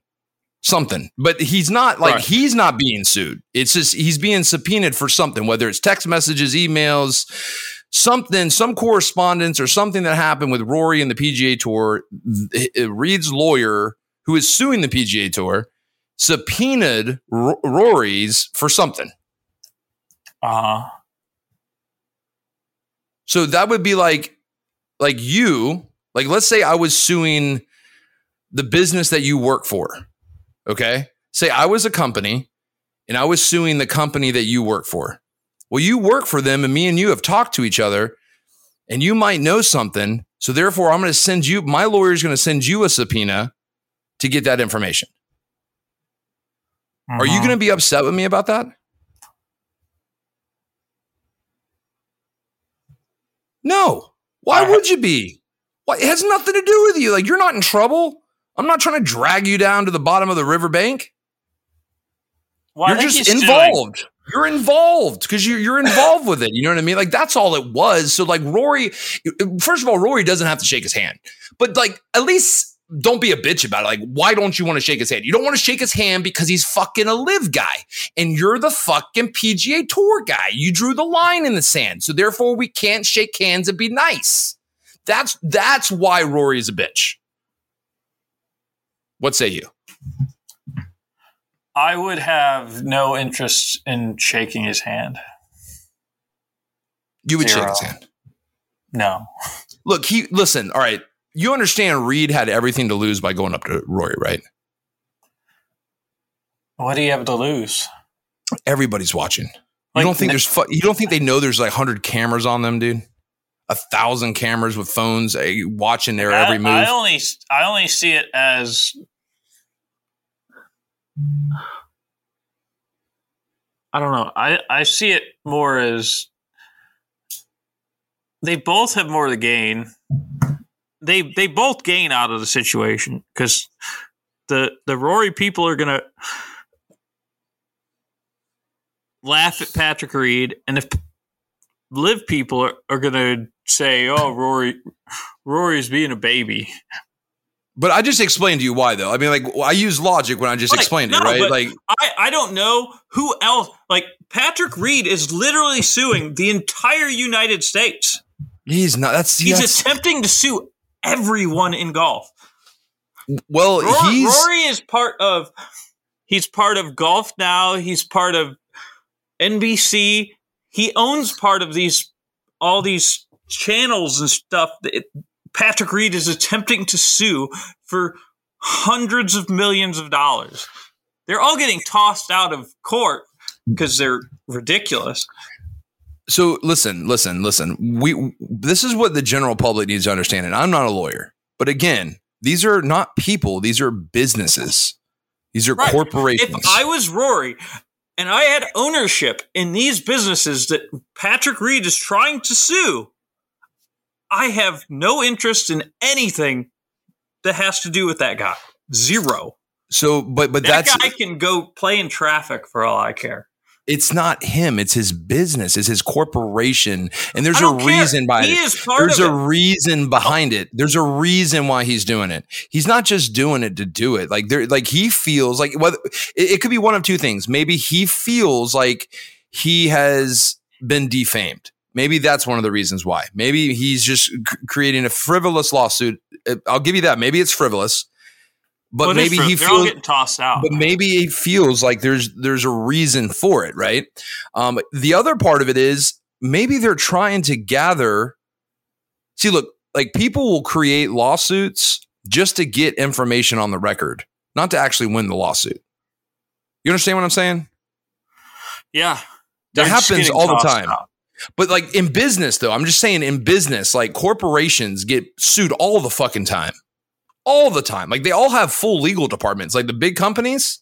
S5: Something. But he's not like
S6: Right.
S5: he's not being sued. It's just he's being subpoenaed for something, whether it's text messages, emails, something, some correspondence or something that happened with Rory and the PGA Tour. Reed's lawyer who is suing the PGA Tour, subpoenaed R- Rory's for something.
S6: Uh,
S5: So that would be like, like you, like let's say I was suing the business that you work for. Okay, say I was a company, and I was suing the company that you work for. Well, you work for them, and me and you have talked to each other, and you might know something. So therefore, I'm going to send you. My lawyer is going to send you a subpoena to get that information. Are you
S6: uh-huh.
S5: going to be upset with me about that? No. Why would you be? Why, it has nothing to do with you. Like you're not in trouble. I'm not trying to drag you down to the bottom of the riverbank.
S6: Well,
S5: you're just involved. You're involved because you're you're involved with it. You know what I mean? Like that's all it was. So like Rory, first of all, Rory doesn't have to shake his hand, but like at least don't be a bitch about it. Like why don't you want to shake his hand? You don't want to shake his hand because he's fucking a LIV guy, and you're the fucking PGA Tour guy. You drew the line in the sand, so therefore we can't shake hands and be nice. That's that's why Rory is a bitch. What say you?
S6: I would have no interest in shaking his hand.
S5: You would shake his hand.
S6: No.
S5: Look, he listen. All right, you understand. Reed had everything to lose by going up to Rory, right?
S6: What do you have to lose?
S5: Everybody's watching. You don't think there's fu- you don't think they know there's like hundred cameras on them, dude? A thousand cameras with phones eh, watching their every move.
S6: I only I only see it as I don't know. I I see it more as they both have more to gain. They they both gain out of the situation because the the Rory people are gonna laugh at Patrick Reed, and if LIV people are, are gonna say, "Oh, Rory, Rory's being a baby."
S5: But I just explained to you why, though. I mean, like I use logic when I just
S6: Like,
S5: explained
S6: no,
S5: it, right? Like
S6: I, I don't know who else. Like Patrick Reed is literally suing the entire United States.
S5: he's not. That's
S6: He's
S5: that's-
S6: attempting to sue everyone in golf.
S5: well,
S6: Rory,
S5: he's
S6: Rory is part of. He's part of GolfNow. He's part of NBC. He owns part of these all these channels and stuff. That Patrick Reed is attempting to sue for hundreds of millions of dollars. They're all getting tossed out of court because they're ridiculous.
S5: so listen, listen, listen. We this is what the general public needs to understand, and I'm not a lawyer, but again, these are not people; these are businesses. These are
S6: Right.
S5: corporations.
S6: If I was Rory and I had ownership in these businesses that Patrick Reed is trying to sue, I have no interest in anything that has to do with that guy. Zero.
S5: so, but but
S6: That
S5: that's
S6: guy can go play in traffic for all I care.
S5: it's not him. It's his business. It's his corporation, and there's a reason behind
S6: He
S5: it.
S6: is part
S5: There's a
S6: it.
S5: reason behind oh. it. There's a reason why he's doing it. He's not just doing it to do it. Like there, like he feels like whether it, it could be one of two things. Maybe he feels like he has been defamed. Maybe that's one of the reasons why. Maybe he's just c- creating a frivolous lawsuit. Uh, I'll give you that. Maybe it's frivolous, but
S6: Well,
S5: maybe
S6: for-
S5: he feels
S6: getting tossed out.
S5: but maybe he feels like there's there's a reason for it, right? Um, the other part of it is maybe they're trying to gather. See, look, like people will create lawsuits just to get information on the record, not to actually win the lawsuit. You understand what I'm saying?
S6: yeah,
S5: That happens all the time.
S6: out.
S5: But like in business, though, I'm just saying in business, like corporations get sued all the fucking time. All the time. Like they all have full legal departments. Like the big companies,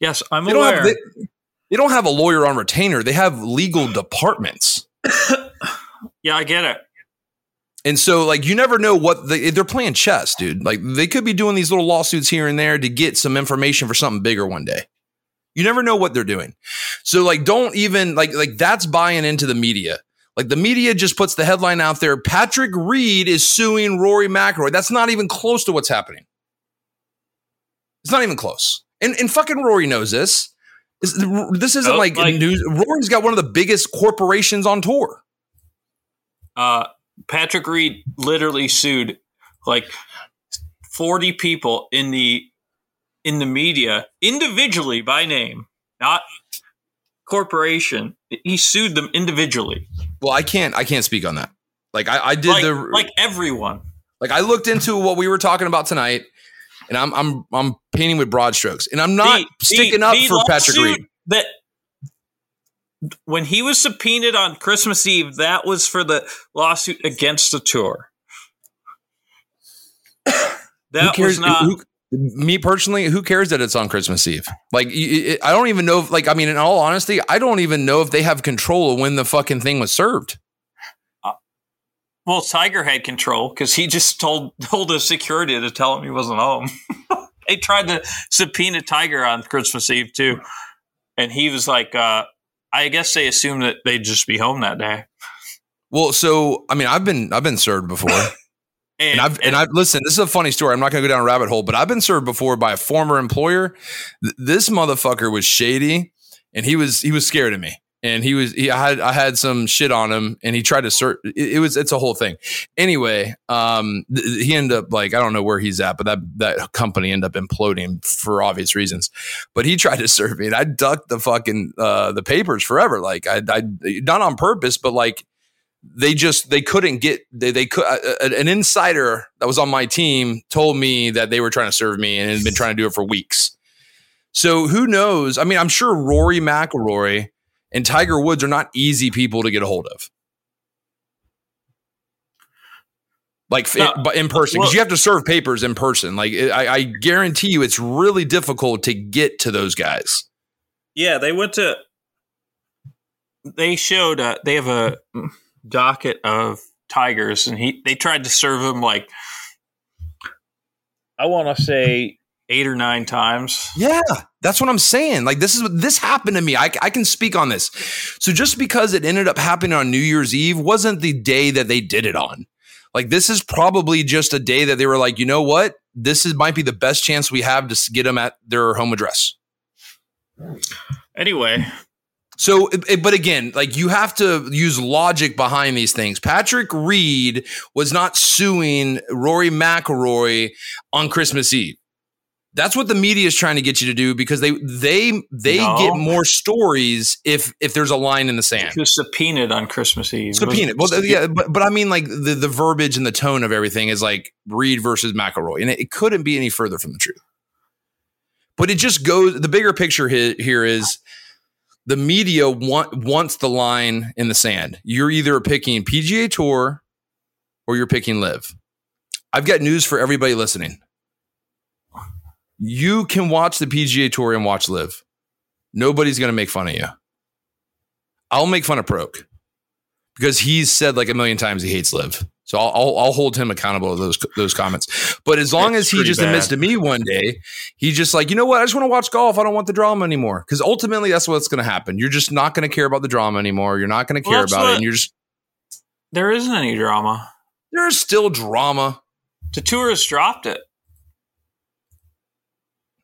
S6: Yes, I'm
S5: they don't
S6: aware.
S5: have they, they don't have a lawyer on retainer. They have legal departments.
S6: yeah, I get it.
S5: And so like you never know what they, they're playing chess, dude. Like they could be doing these little lawsuits here and there to get some information for something bigger one day. You never know what they're doing. So like don't even like like that's buying into the media. Like the media just puts the headline out there, Patrick Reed is suing Rory McIlroy. That's not even close to what's happening. It's not even close. And and fucking Rory knows this. This, this isn't
S6: Oh,
S5: like,
S6: like-
S5: news. Rory's got one of the biggest corporations on tour.
S6: Uh, Patrick Reed literally sued like 40 people in the in the media individually by name, not corporation. He sued them individually,
S5: Well, I can't I can't speak on that. Like I, I did
S6: like,
S5: the
S6: like everyone.
S5: Like I looked into what we were talking about tonight, and I'm I'm I'm painting with broad strokes, and I'm not
S6: The-
S5: sticking
S6: the-
S5: up
S6: the
S5: for Patrick Reed.
S6: That when he was subpoenaed on Christmas Eve, that was for the lawsuit against the tour. That was not.
S5: who, me personally, who cares that it's on Christmas Eve? Like I don't even know. If, like I mean, in all honesty, I don't even know if they have control of when the fucking thing was served.
S6: Well, Tiger had control because he just told told the security to tell him he wasn't home. they tried to subpoena Tiger on Christmas Eve too, and he was like, uh, "I guess they assumed that they'd just be home that day."
S5: Well, so I mean, I've been I've been served before.
S6: And,
S5: And I've and I've listen. This is a funny story. I'm not going to go down a rabbit hole, but I've been served before by a former employer. Th- this motherfucker was shady, and he was he was scared of me. And he was he I had I had some shit on him, and he tried to serve. It, it was it's a whole thing. Anyway, um, th- he ended up like I don't know where he's at, but that that company ended up imploding for obvious reasons. But he tried to serve me, and I ducked the fucking uh, the papers forever. Like I I not on purpose, but like they just they couldn't get they they could uh, uh, an insider that was on my team told me that they were trying to serve me and had been trying to do it for weeks. So who knows? I mean, I'm sure Rory McIlroy and Tiger Woods are not easy people to get a hold of. Like
S6: No,
S5: but in person, because you have to serve papers in person. Like I, I guarantee you, it's really difficult to get to those guys.
S6: yeah, they went to. They showed. Uh, they have a docket of tigers, and he they tried to serve him like. I want to say eight or nine times.
S5: Yeah, that's what I'm saying. Like this is this happened to me. I, I can speak on this. So just because it ended up happening on New Year's Eve wasn't the day that they did it on. Like this is probably just a day that they were like, you know what? This is might be the best chance we have to get them at their home address.
S6: Anyway,
S5: So, but again, like you have to use logic behind these things. Patrick Reed was not suing Rory McIlroy on Christmas Eve. That's what the media is trying to get you to do because they they they
S6: No.
S5: get more stories if if there's a line in the sand.
S6: he was subpoenaed on Christmas Eve.
S5: Subpoenaed. Well, th- yeah, but but I mean, like the the verbiage and the tone of everything is like Reed versus McIlroy, and it, it couldn't be any further from the truth. But it just goes. The bigger picture he- here is the media want wants the line in the sand. You're either picking PGA Tour or you're picking LIV. I've got news for everybody listening. You can watch the PGA Tour and watch LIV. Nobody's going to make fun of you. I'll make fun of Pro-K because he's said like a million times he hates LIV. So I'll, I'll, I'll hold him accountable to those those comments. But as long
S6: It's
S5: as he just
S6: bad.
S5: admits to me one day, he just like, you know what? I just want to watch golf. I don't want the drama anymore. Because ultimately, that's what's going to happen. You're just not going to care about the drama anymore. You're not going to care
S6: that's
S5: about it. And you're just
S6: There isn't any drama.
S5: there's still drama.
S6: The tour has dropped it.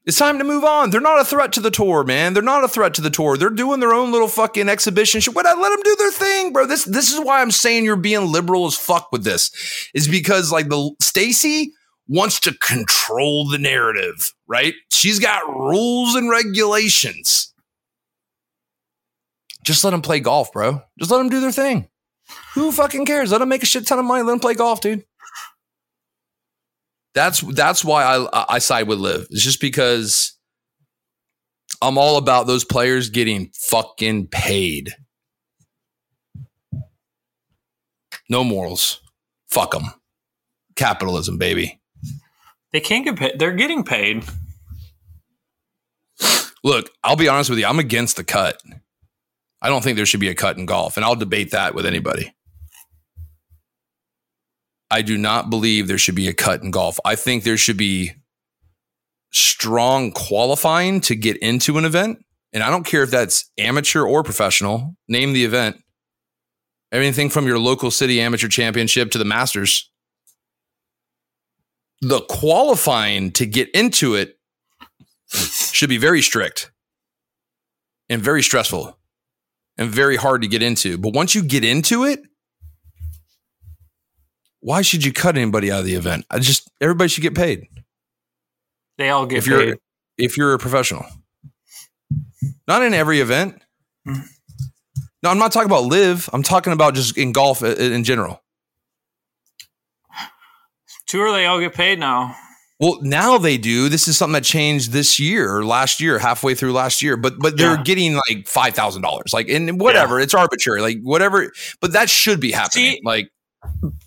S5: It's time to move on. They're not a threat to the tour, man. They're not a threat to the tour. They're doing their own little fucking exhibition. What? I let them do their thing, bro. This this is why I'm saying you're being liberal as fuck with this. Is because like the Stacy wants to control the narrative, right? She's got rules and regulations. Just let them play golf, bro. Just let them do their thing. Who fucking cares? Let them make a shit ton of money. Let them play golf, dude. That's that's why I I side with LIV. It's just because I'm all about those players getting fucking paid. No morals. Fuck them. Capitalism, baby.
S6: They can't get paid. They're getting paid.
S5: Look, I'll be honest with you. I'm against the cut. I don't think there should be a cut in golf, and I'll debate that with anybody. I do not believe there should be a cut in golf. I think there should be strong qualifying to get into an event. And I don't care if that's amateur or professional. Name the event. Everything from your local city amateur championship to the Masters. The qualifying to get into it should be very strict and very stressful and very hard to get into. But once you get into it, why should you cut anybody out of the event? I just everybody should get paid
S6: They all get
S5: if you're
S6: paid.
S5: if you're a professional. Not in every event.
S6: Hmm.
S5: No, I'm not talking about LIV. I'm talking about just in golf in general.
S6: Tour, they all get paid now.
S5: Well, now they do. This is something that changed this year or last year, halfway through last year. But but they're
S6: Yeah.
S5: getting like five thousand dollars, like and whatever. It's arbitrary, like whatever. But that should be happening.
S6: See-
S5: like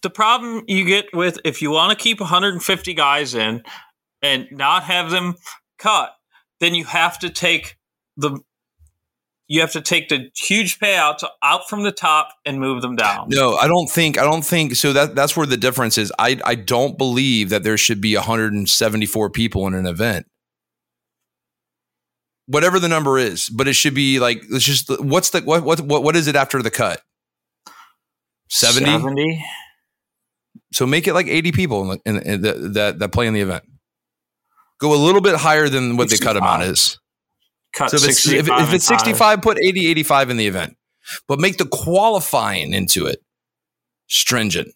S6: The problem you get with if you want to keep 150 guys in and not have them cut, then you have to take the you have to take the huge payouts out from the top and move them down.
S5: no, I don't think. I don't think so. That that's where the difference is. I I don't believe that there should be 174 people in an event. Whatever the number is, but it should be like it's just what's the what what what, what is it after the cut? 70?
S6: 70?
S5: So make it like 80 people in, the, in, in the, that that play in the event. Go a little bit higher than what the cut
S6: 65.
S5: amount is.
S6: Cut
S5: So if it's, if,
S6: 65
S5: if it's
S6: and higher.
S5: 65, put 80, 85 in the event. But make the qualifying into it stringent.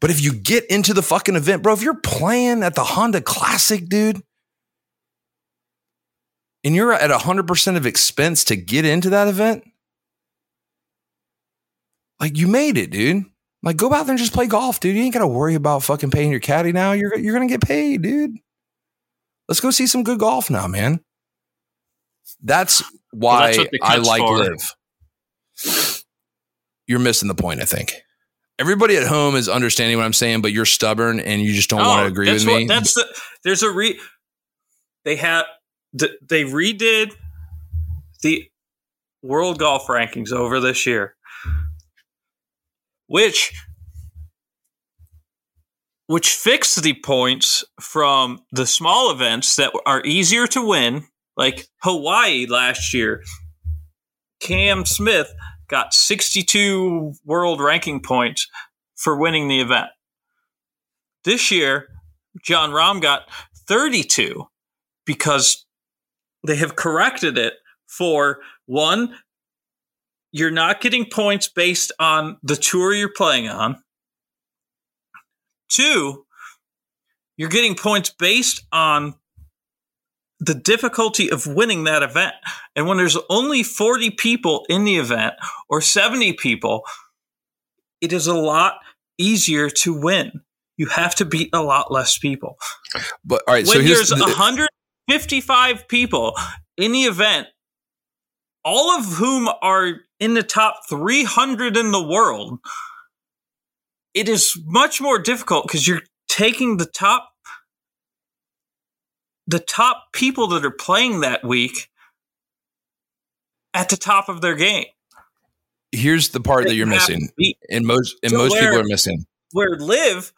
S5: But if you get into the fucking event, bro, if you're playing at the Honda Classic, dude, and you're at 100% of expense to get into that event, like you made it, dude. Like go out there and just play golf, dude. You ain't got to worry about fucking paying your caddy now. You're, you're going to get paid, dude. Let's go see some good golf now, man. That's why
S6: that's
S5: I like
S6: for.
S5: LIV. You're missing the point, I think. Everybody at home is understanding what I'm saying, but you're stubborn and you just don't want to agree
S6: that's
S5: with
S6: what-
S5: me.
S6: That's the there's a re they th- they redid the world golf rankings over this year, which which fixed the points from the small events that are easier to win, like Hawaii last year. Cam Smith got 62 world ranking points for winning the event. This year, Jon Rahm got 32 because they have corrected it for one, you're not getting points based on the tour you're playing on. Two, you're getting points based on the difficulty of winning that event. And when there's only 40 people in the event or 70 people, it is a lot easier to win. You have to beat a lot less people.
S5: but all right, so
S6: when
S5: here's
S6: there's
S5: the-
S6: 155 people in the event, all of whom are in the top 300 in the world, it is much more difficult because you're taking the top the top people that are playing that week at the top of their game.
S5: here's the part that you're missing, and most and
S6: So
S5: most people are missing.
S6: where LIV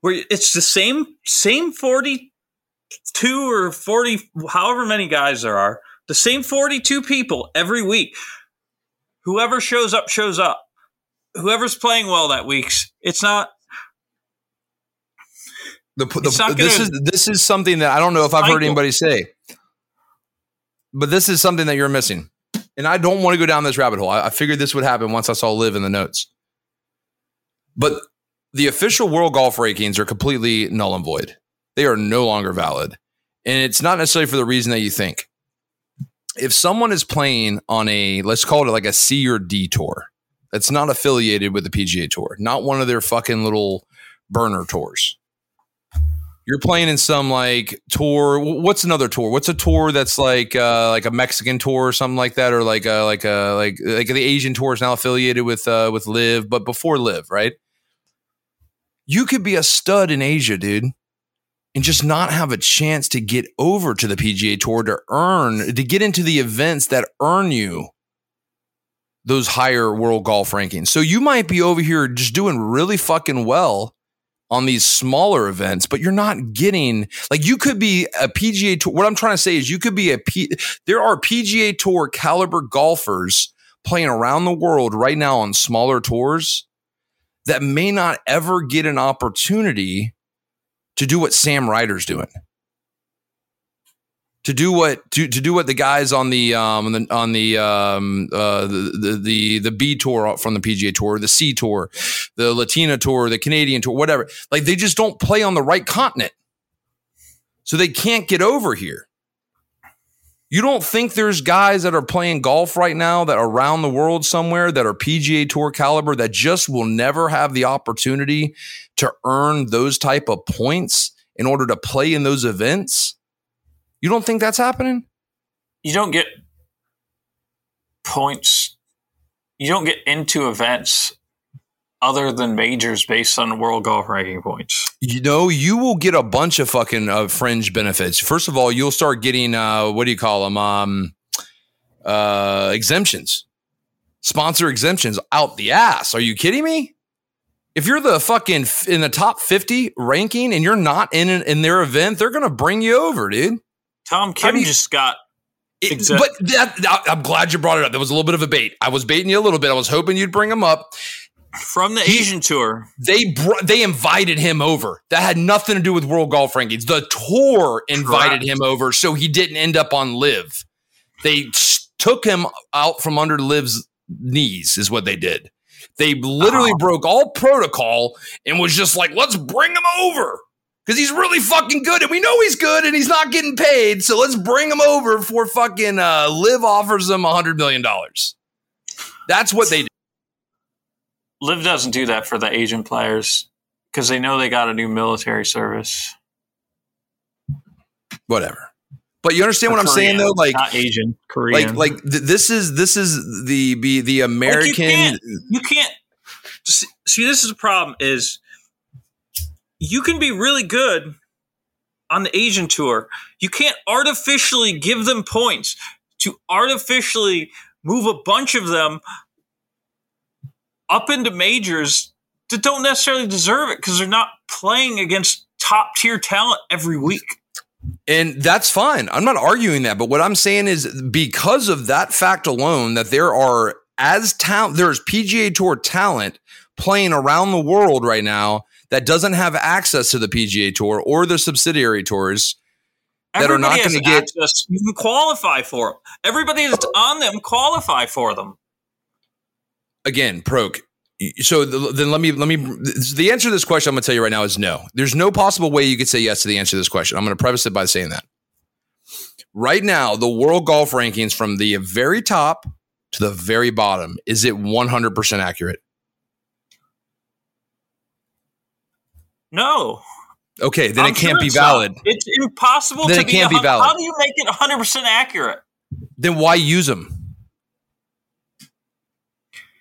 S6: where it's the same same 42 or 40 however many guys there are the same 42 people every week whoever shows up shows up whoever's playing well that week's it's not
S5: The, the,
S6: not
S5: this
S6: gonna-
S5: is this is something that I don't know if I've heard anybody say, but this is something that you're missing, and I don't want to go down this rabbit hole. I, I figured this would happen once I saw LIV in the notes, but the official world golf rankings are completely null and void. They are no longer valid, and it's not necessarily for the reason that you think. If someone is playing on a let's call it like a C or D tour, that's not affiliated with the PGA Tour, not one of their fucking little burner tours you're playing in some like tour. What's another tour? What's a tour that's like uh, like a Mexican tour or something like that, or like a, like a like like the Asian tour is now affiliated with uh, with LIV, but before LIV, right? You could be a stud in Asia, dude, and just not have a chance to get over to the PGA Tour to earn to get into the events that earn you those higher world golf rankings. So you might be over here just doing really fucking well on these smaller events, but you're not getting like you could be a PGA tour. What I'm trying to say is you could be a P. There are PGA tour caliber golfers playing around the world right now on smaller tours that may not ever get an opportunity to do what Sam Ryder's doing. To do what to, to do what the guys on the um on the, on the um uh the, the the the B tour from the PGA tour, the C tour, the Latina tour, the Canadian tour, whatever. Like they just don't play on the right continent. So they can't get over here. You don't think there's guys that are playing golf right now that are around the world somewhere that are PGA tour caliber that just will never have the opportunity to earn those type of points in order to play in those events? You don't think that's happening?
S6: you don't get points you don't get into events other than majors based on world golf ranking points
S5: You know, you will get a bunch of fucking uh, fringe benefits. First of all, you'll start getting uh, what do you call them? Um, uh, exemptions, sponsor exemptions out the ass. Are you kidding me? If you're the fucking f- in the top fifty ranking and you're not in in their event, they're gonna bring you over, dude.
S6: tom kim
S5: you-
S6: just got
S5: It- But that, I'm glad you brought it up. That was a little bit of a bait. I was baiting you a little bit. I was hoping you'd bring them up.
S6: From the asian tour
S5: They br- they invited him over. That had nothing to do with World Golf Rankings. The tour invited
S6: Correct.
S5: him over, so he didn't end up on LIV. They took him out from under LIV's knees, is what they did. They literally
S6: Oh.
S5: broke all protocol and was just like, "Let's bring him over." Because he's really fucking good, and we know he's good, and he's not getting paid. So let's bring him over for fucking uh, LIV offers him a hundred million dollars. That's what they did.
S6: Liv doesn't do that for the asian players because they know they got a new military service
S5: Whatever. But you understand what I'm saying though? Like,
S6: not asian korean
S5: like like th- this is this is the be the American
S6: can't- you can't see, see this is the problem is you can be really good on the asian tour you can't artificially give them points to artificially move a bunch of them up into majors that don't necessarily deserve it because they're not playing against top tier talent every week
S5: and that's fine. I'm not arguing that, but what I'm saying is because of that fact alone that there are as talent there's PGA Tour talent playing around the world right now that doesn't have access to the PGA Tour or the subsidiary tours that are not going to get
S6: access. you can qualify for them everybody that's oh. on them qualify for them
S5: again, Pro-K. So th- then let me let me the answer to this question I'm going to tell you right now is no. There's no possible way you could say yes to the answer to this question. I'm going to preface it by saying that. Right now, the world golf rankings from the very top to the very bottom is it 100% accurate?
S6: no
S5: Okay, then
S6: I'm
S5: it can't
S6: sure
S5: be valid.
S6: not. It's impossible
S5: Then
S6: to
S5: it can't
S6: a
S5: be valid.
S6: How do you make it 100% accurate?
S5: Then why use them?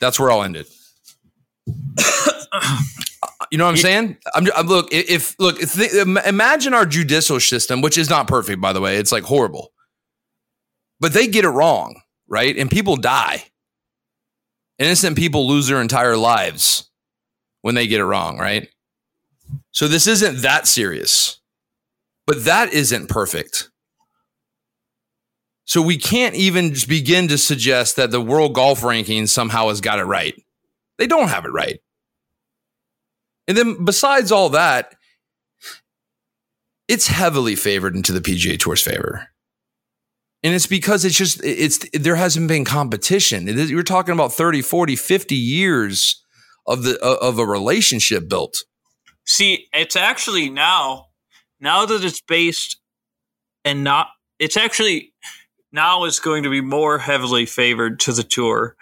S5: That's where I'll end it. You know what I'm saying? I'm, I'm look if look if the, imagine our judicial system, which is not perfect by the way. It's like horrible, but they get it wrong, right? And people die. Innocent people lose their entire lives when they get it wrong, right? So this isn't that serious. But that isn't perfect. So we can't even begin to suggest that the world golf ranking somehow has got it right. They don't have it right. And then besides all that, it's heavily favored into the PGA Tour's favor. And it's because it's just it's there hasn't been competition. You're talking about 30, 40, 50 years of the of a relationship built.
S6: See, it's actually now now that it's based and not it's actually now is going to be more heavily favored to the tour.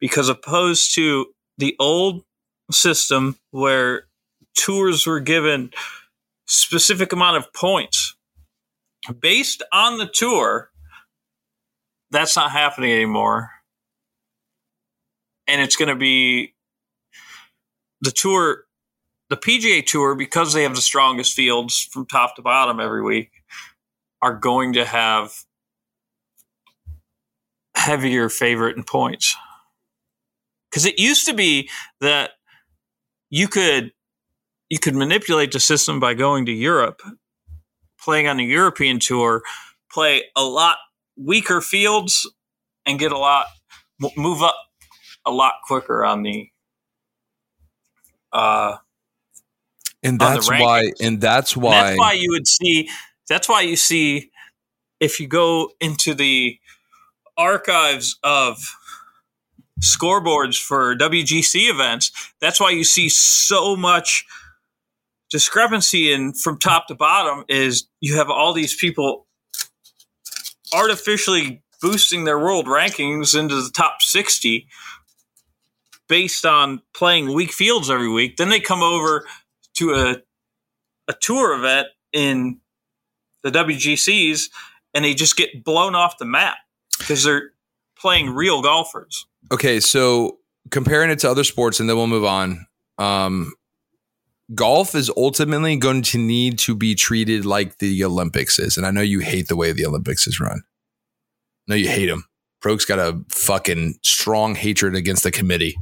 S6: Because opposed to the old system where tours were given specific amount of points based on the tour that's not happening anymore. And it's going to be the tour the PGA Tour, because they have the strongest fields from top to bottom every week, are going to have heavier favorite in points. Because it used to be that you could you could manipulate the system by going to Europe, playing on the European tour, play a lot weaker fields, and get a lot move up a lot quicker on the uh,
S5: and that's why and that's why
S6: and that's why you would see that's why you see if you go into the archives of scoreboards for WGC events that's why you see so much discrepancy in from top to bottom is you have all these people artificially boosting their world rankings into the top 60 based on playing weak fields every week. Then they come over to a a tour event in the WGCs and they just get blown off the map because they're playing real golfers.
S5: Okay, so comparing it to other sports, and then we'll move on. Um, golf is ultimately going to need to be treated like the Olympics is, and I know you hate the way the Olympics is run. No, you hate them. Pro-K's got a fucking strong hatred against the committee.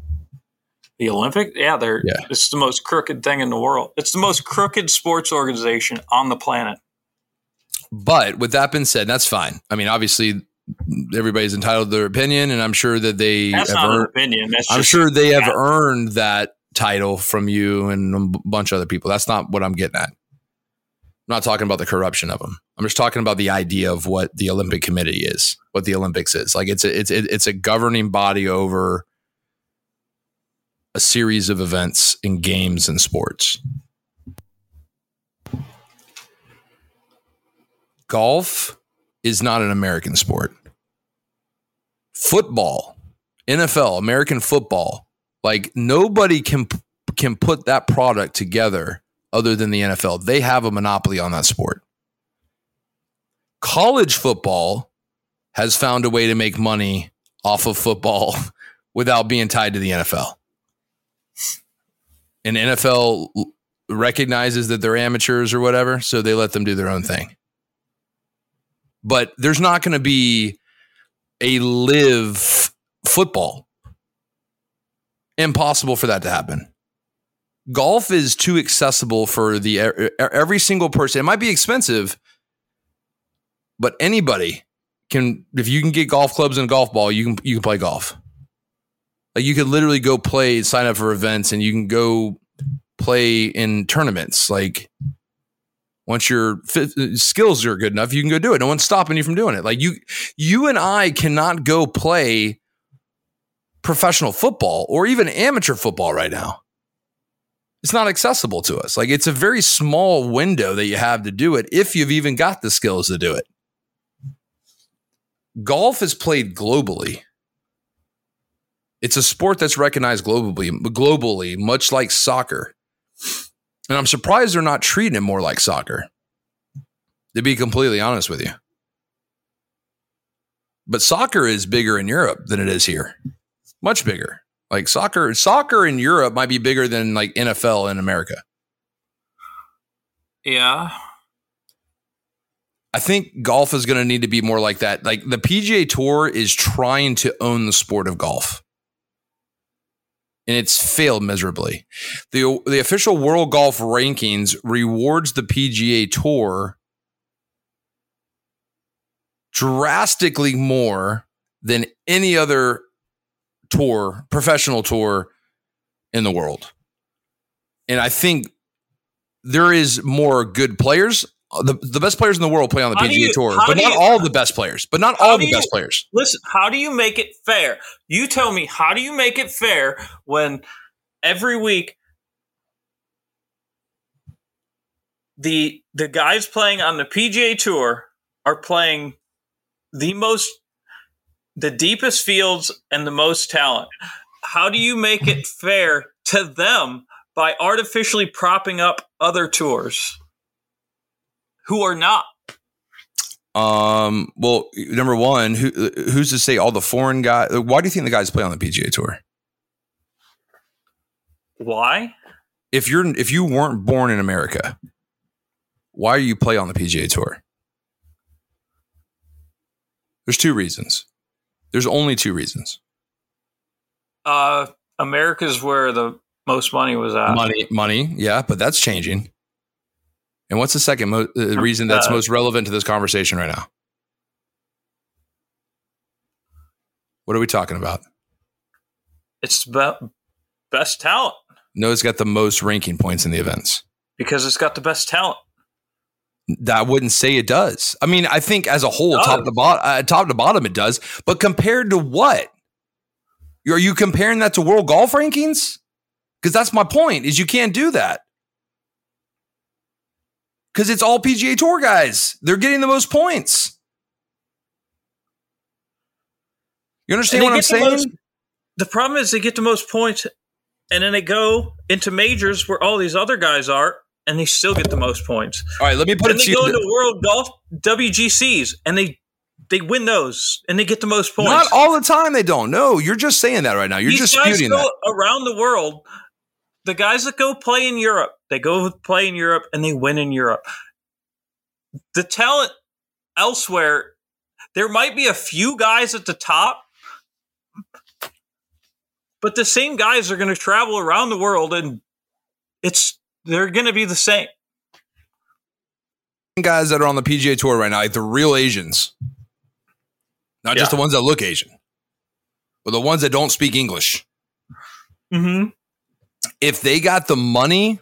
S6: The Olympic, yeah, they're yeah. it's the most crooked thing in the world. It's the most crooked sports organization on the planet.
S5: But with that being said, that's fine. I mean, obviously, everybody's entitled to their opinion, and I'm sure that they
S6: that's have not earned, opinion. That's
S5: I'm sure they have earned that title from you and a bunch of other people. That's not what I'm getting at. I'm not talking about the corruption of them. I'm just talking about the idea of what the Olympic Committee is, what the Olympics is. Like it's a, it's it's a governing body over a series of events in games and sports. Golf is not an American sport. Football, NFL, American football, like nobody can can put that product together other than the NFL. They have a monopoly on that sport. College football has found a way to make money off of football without being tied to the NFL and NFL recognizes that they're amateurs or whatever, so they let them do their own thing. But there's not going to be a LIV football. Impossible for that to happen. Golf is too accessible for the every single person. It might be expensive, but anybody can if you can get golf clubs and a golf ball, you can you can play golf. Like you could literally go play, sign up for events, and you can go play in tournaments. Like once your uh, skills are good enough, you can go do it. No one's stopping you from doing it. Like you, you and I cannot go play professional football or even amateur football right now. It's not accessible to us. Like it's a very small window that you have to do it if you've even got the skills to do it. Golf is played globally. It's a sport that's recognized globally, globally, much like soccer. And I'm surprised they're not treating it more like soccer. To be completely honest with you. But soccer is bigger in Europe than it is here. Much bigger. Like soccer, soccer in Europe might be bigger than like NFL in America.
S6: Yeah.
S5: I think golf is going to need to be more like that. Like the PGA Tour is trying to own the sport of golf and it's failed miserably. the The official World Golf Rankings rewards the PGA Tour drastically more than any other tour, professional tour in the world. And I think there is more good players. The, the best players in the world play on the
S6: How
S5: PGA
S6: you-
S5: Tour, but not
S6: you-
S5: all the best players. But not all the
S6: you-
S5: best players.
S6: Listen, how do you make it fair? You tell me, how do you make it fair when every week the the guys playing on the PGA Tour are playing the most the deepest fields and the most talent. How do you make it fair to them by artificially propping up other tours who are not?
S5: Um. Well, number one, who who's to say all the foreign guys? Why do you think the guys play on the PGA Tour?
S6: Why?
S5: If you're if you weren't born in America, why do you play on the PGA Tour? There's two reasons. There's only two reasons.
S6: Uh, America's where the most money was at.
S5: money, money, yeah, but that's changing. And what's the second mo- uh, reason that's
S6: Uh,
S5: most relevant to this conversation right now? What are we talking about?
S6: It's about best talent
S5: No, it's got the most ranking points in the events.
S6: because it's got the best talent.
S5: That I wouldn't say it does. I mean, I think as a whole, top to bottom, uh, top to bottom, it does. But compared to what? Are you comparing that to world golf rankings? Because that's my point. Is you can't do that. Because it's all PGA Tour guys. They're getting the most points. You understand what I'm
S6: get the
S5: saying?
S6: most- The problem is they get the most points, and then they go into majors where all these other guys are, and they still get the most points.
S5: all right, let me put
S6: Then
S5: it to you.
S6: they go into World Golf WGCs, and they they win those, and they get the most points.
S5: Not all the time they don't. No, you're just saying that right now. You're
S6: These
S5: just
S6: guys
S5: disputing
S6: go
S5: that.
S6: around the world. The guys that go play in Europe, they go play in Europe and they win in Europe. The talent elsewhere, there might be a few guys at the top, but the same guys are going to travel around the world and it's they're going to be the same.
S5: Guys that are on the PGA Tour right now, like the real Asians, not just the ones that look Asian, but the ones that don't speak English.
S6: Mm-hmm.
S5: If they got the money,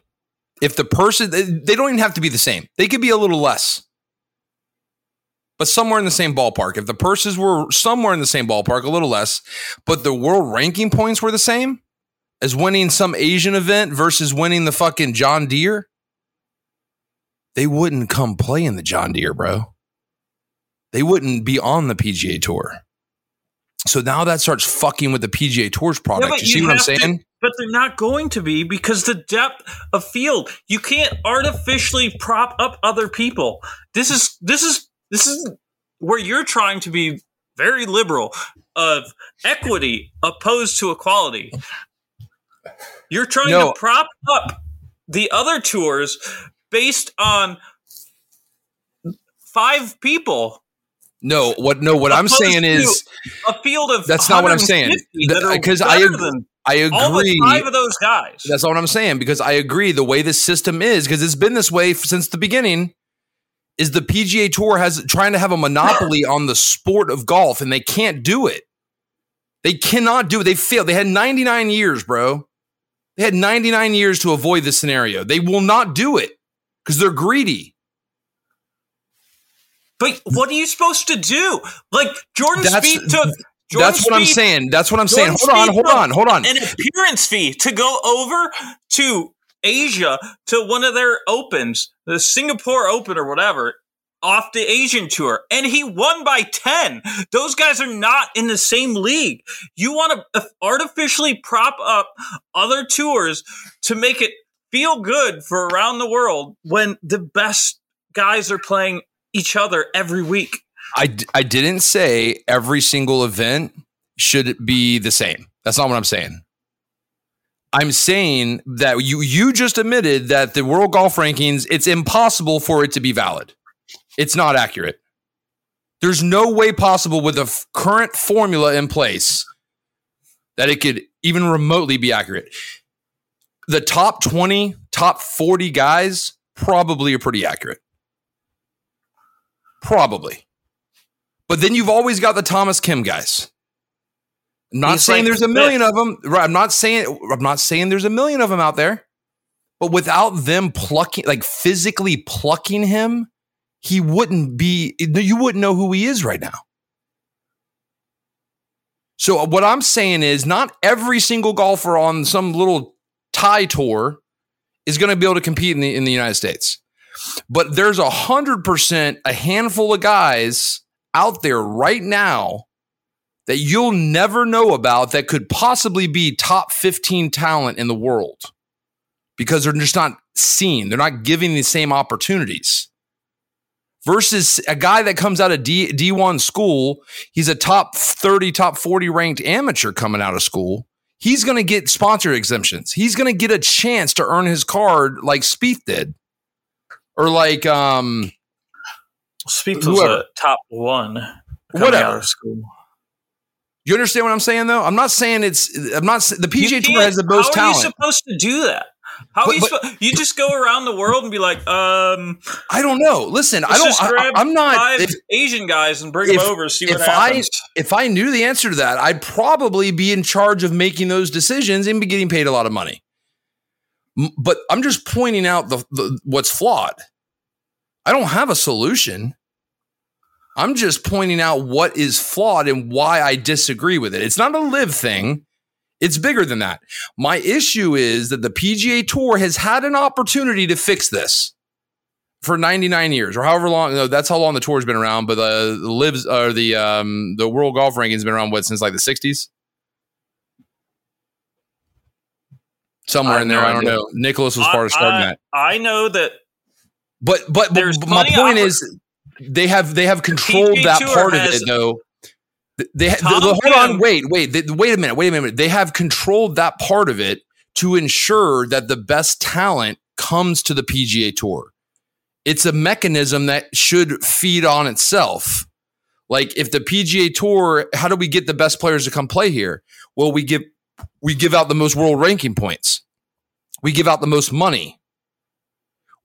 S5: if the person, they don't even have to be the same. They could be a little less, but somewhere in the same ballpark. If the purses were somewhere in the same ballpark, a little less, but the world ranking points were the same as winning some Asian event versus winning the fucking John Deere, they wouldn't come play in the John Deere, bro. They wouldn't be on the PGA Tour. So now that starts fucking with the PGA Tour's product.
S6: but
S5: you see
S6: you
S5: what I'm
S6: have to-
S5: saying?
S6: But they're not going to be because the depth of field. You can't artificially prop up other people. This is this is this is where you're trying to be very liberal of equity opposed to equality. You're trying
S5: No.
S6: to prop up the other tours based on five people.
S5: No, what no, what I'm saying is
S6: A field of
S5: That's not what I'm saying.
S6: 150 that are
S5: Because I
S6: better
S5: ag- I agree.
S6: five of those guys.
S5: That's not what I'm saying because I agree the way this system is because it's been this way since the beginning is the PGA Tour has trying to have a monopoly on the sport of golf and they can't do it. They cannot do it. They failed. They had 99 years, bro. They had 99 years to avoid this scenario. They will not do it because they're greedy.
S6: But what are you supposed to do? Like Jordan
S5: That's-
S6: Spieth took. Jordan
S5: That's what I'm saying. That's what I'm saying.
S6: Jordan
S5: Hold on, hold on, hold on.
S6: An appearance fee to go over to Asia to one of their opens, the Singapore Open or whatever, off the Asian tour, and he won by ten. Those guys are not in the same league. You want to artificially prop up other tours to make it feel good for around the world when the best guys are playing each other every week.
S5: I, d- I didn't say every single event should be the same. That's not what I'm saying. I'm saying that you you just admitted that the World Golf Rankings it's impossible for it to be valid. It's not accurate. There's no way possible with the f- current formula in place that it could even remotely be accurate. The top 20, top 40 guys probably are pretty accurate. Probably. But then you've always got the Thomas Kim guys. I'm not
S6: He's
S5: saying
S6: like
S5: there's a
S6: fifth.
S5: million of them. Right, I'm not saying I'm not saying there's a million of them out there. But without them plucking like physically plucking him, he wouldn't be you wouldn't know who he is right now. So uh, what I'm saying is not every single golfer on some little tie tour is going to be able to compete in the in the United States. But there's a hundred percent a handful of guys out there right now that you'll never know about that could possibly be top 15 talent in the world because they're just not seen. They're not giving the same opportunities. Versus a guy that comes out of D, D1 school, he's a top 30, top 40 ranked amateur coming out of school. He's going to get sponsor exemptions. He's going to get a chance to earn his card like Spieth did. Or like um
S6: Spieth was a top one
S5: Whatever.
S6: out of school.
S5: you understand what I'm saying though? I'm not saying it's I'm not the PGA
S6: You
S5: Tour has the most talent.
S6: how are you supposed to do that? How
S5: But-
S6: are you?
S5: but-
S6: you just go around the world and be like, um,
S5: I don't know. Listen, I don't I, I'm not
S6: five
S5: if,
S6: Asian guys and bring them
S5: if-
S6: over, see what
S5: if I-
S6: happens.
S5: if I knew the answer to that, I'd probably be in charge of making those decisions and be getting paid a lot of money. But I'm just pointing out the, the what's flawed. I don't have a solution. I'm just pointing out what is flawed and why I disagree with it. It's not a LIV thing. It's bigger than that. My issue is that the PGA Tour has had an opportunity to fix this for 99 years or however long. That's how long the tour's been around. But the, the lives or the um, the World Golf Rankings been around what since like the 60s, somewhere in there.
S6: no
S5: I don't
S6: idea.
S5: know. Nicklaus was part of starting
S6: I,
S5: that.
S6: I know that
S5: But but, but my point is they have they have controlled that part of it though. They ha-
S6: Tom
S5: the- the- hold on, wait, wait, they- wait a minute, wait a minute. They have controlled that part of it to ensure that the best talent comes to the PGA Tour. It's a mechanism that should feed on itself. Like if the PGA Tour, how do we get the best players to come play here? Well, we give we give out the most world ranking points. We give out the most money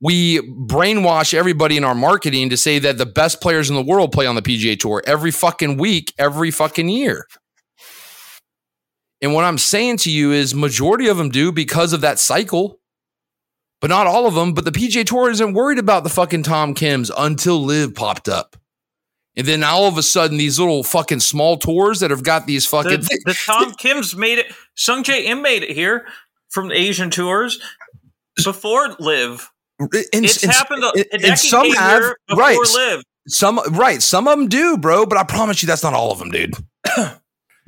S5: we brainwash everybody in our marketing to say that the best players in the world play on the PGA Tour every fucking week, every fucking year. And what I'm saying to you is majority of them do because of that cycle. But not all of them, but the PGA Tour isn't worried about the fucking Tom Kims until LIV popped up. And then all of a sudden these little fucking small tours that have got these fucking
S6: the, the Tom Kim's made it. Sungjae Im made it here from the Asian tours before LIV.
S5: and,
S6: It's
S5: and-
S6: happened. A,
S5: and-
S6: Hideki
S5: and some have
S6: here before
S5: right
S6: LIV.
S5: some right some of them do bro but i promise you that's not all of them dude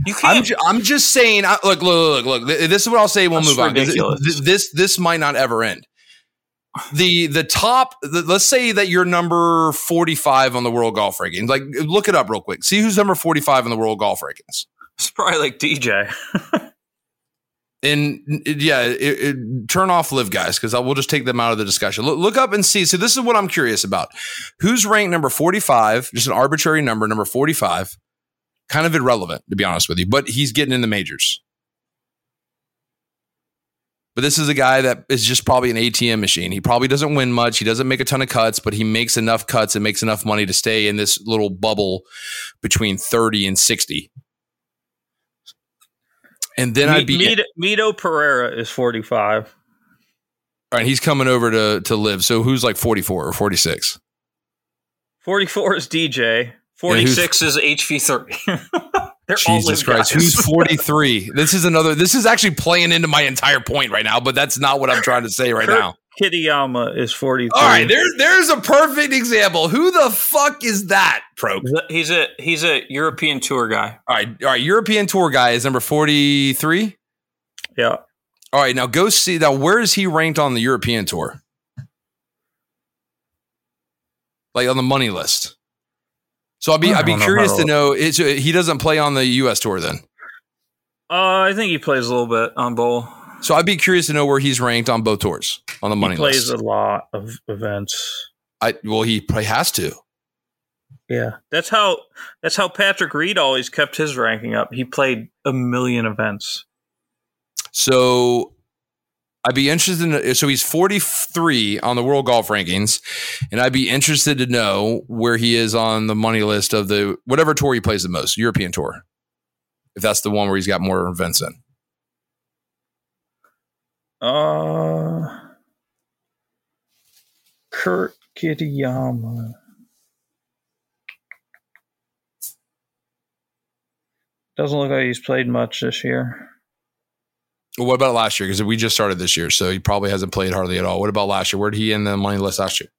S6: You
S5: I'm,
S6: can't.
S5: ju- I'm just saying. I, look, look, look, look. This is what I'll say. We'll
S6: That's
S5: move on.
S6: ridiculous.
S5: th- This this might not ever end. The the top. The, let's say that you're number 45 on the world golf rankings. Like, look it up real quick. See who's number 45 on the world golf rankings.
S6: it's probably like DJ.
S5: And yeah, it, it, turn off LIV guys because we'll just take them out of the discussion. Look, look up and see. So this is what I'm curious about. Who's ranked number 45? Just an arbitrary number, number 45. Kind of irrelevant, to be honest with you, but he's getting in the majors. But this is a guy that is just probably an ATM machine. He probably doesn't win much. He doesn't make a ton of cuts, but he makes enough cuts and makes enough money to stay in this little bubble between 30 and 60. And then I'd be
S6: Mito, Mito Pereira is 45.
S5: All right, he's coming over to to LIV. So who's like 44 or 46?
S6: 44 is DJ. 46 is HV30. They're all
S5: Jesus Christ,
S6: guys.
S5: who's 43? this is another this is actually playing into my entire point right now, but that's not what I'm trying to say right
S6: Kurt
S5: now.
S6: Kitayama is 43.
S5: All right, there, there's a perfect example. Who the fuck is that, Pro?
S6: He's a he's a European tour guy.
S5: All right, all right. European tour guy is number 43.
S6: Yeah.
S5: All right, now go see now where is he ranked on the European tour? Like on the money list. So I'd be
S6: I
S5: I'd be
S6: don't know
S5: curious to
S6: to-
S5: know is he doesn't play on the US tour then.
S6: Uh, I think he plays a little bit on bowl.
S5: So I'd be curious to know where he's ranked on both tours on the money
S6: he plays
S5: list.
S6: a lot of events.
S5: I well he probably has to.
S6: Yeah, that's how that's how Patrick Reed always kept his ranking up. He played a million events.
S5: So I'd be interested in so he's 43 on the world golf rankings, and I'd be interested to know where he is on the money list of the whatever tour he plays the most, European tour. If that's the one where he's got more events in.
S6: Uh, Kurt Kitayama. Doesn't look like he's played much this year.
S5: What about last year? Because we just started this year, so he probably hasn't played hardly at all. What about last year? Where did he end the money list last year?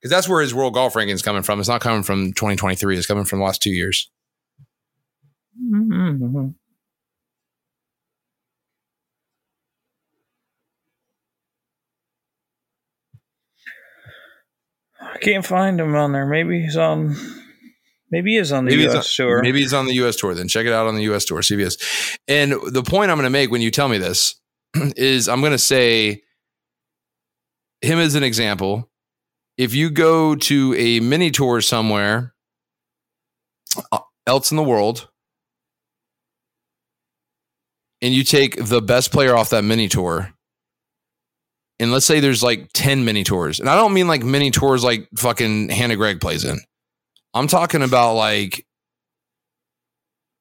S5: Because that's where his world golf ranking is coming from. It's not coming from 2023. It's coming from the last two years.
S6: Mm-hmm. I can't find him on there. Maybe he's on. Maybe he is on the
S5: Maybe
S6: U.S.
S5: on-
S6: tour.
S5: Maybe he's on the U.S. tour. Then check it out on the U.S. tour. See if he is. And the point I'm going to make when you tell me this is I'm going to say him as an example. If you go to a mini tour somewhere uh, else in the world and you take the best player off that mini tour, and let's say there's like 10 mini tours, and I don't mean like mini tours like fucking Hannah Gregg plays in. I'm talking about like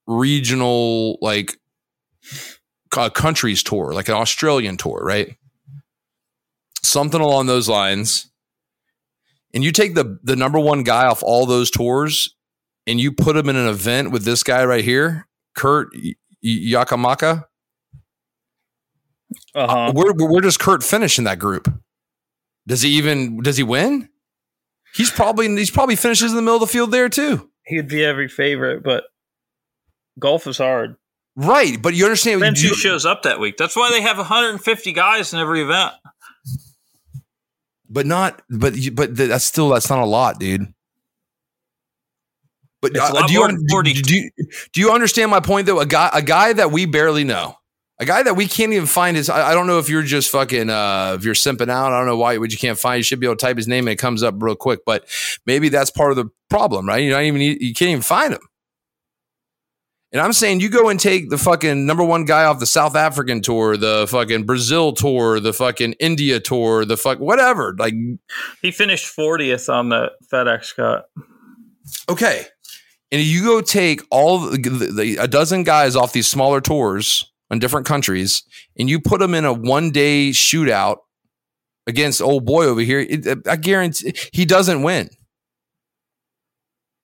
S5: regional, like a countries tour, like an Australian tour, right? Something along those lines. And you take the the number one guy off all those tours, and you put him in an event with this guy right here, Kurt Y- Yakamaka.
S6: uh-huh.
S5: Where where does Kurt finish in that group? Does he even does he win? He's probably he's probably finishes in the middle of the field there too.
S6: He'd be every favorite, but golf is hard.
S5: Right, but you understand
S6: Depends
S5: you-
S6: who shows up that week. That's why they have 150 guys in every event.
S5: but not but you, but that's still that's not a lot, dude. But uh,
S6: lot
S5: do you,
S6: more
S5: do, do you do you understand my point though? A guy a guy that we barely know, a guy that we can't even find his. I, I don't know if you're just fucking uh if you're simping out. I don't know why what you can't find. You should be able to type his name and it comes up real quick. But maybe that's part of the problem, right? You're not even you can't even find him. And I'm saying you go and take the fucking number one guy off the South African tour, the fucking Brazil tour, the fucking India tour, the fuck whatever. Like,
S6: He finished 40th on the FedEx Cup.
S5: okay. And you go take all the, the, the- a dozen guys off these smaller tours on different countries, and you put them in a one day shootout against old boy over here. It, I guarantee he doesn't win.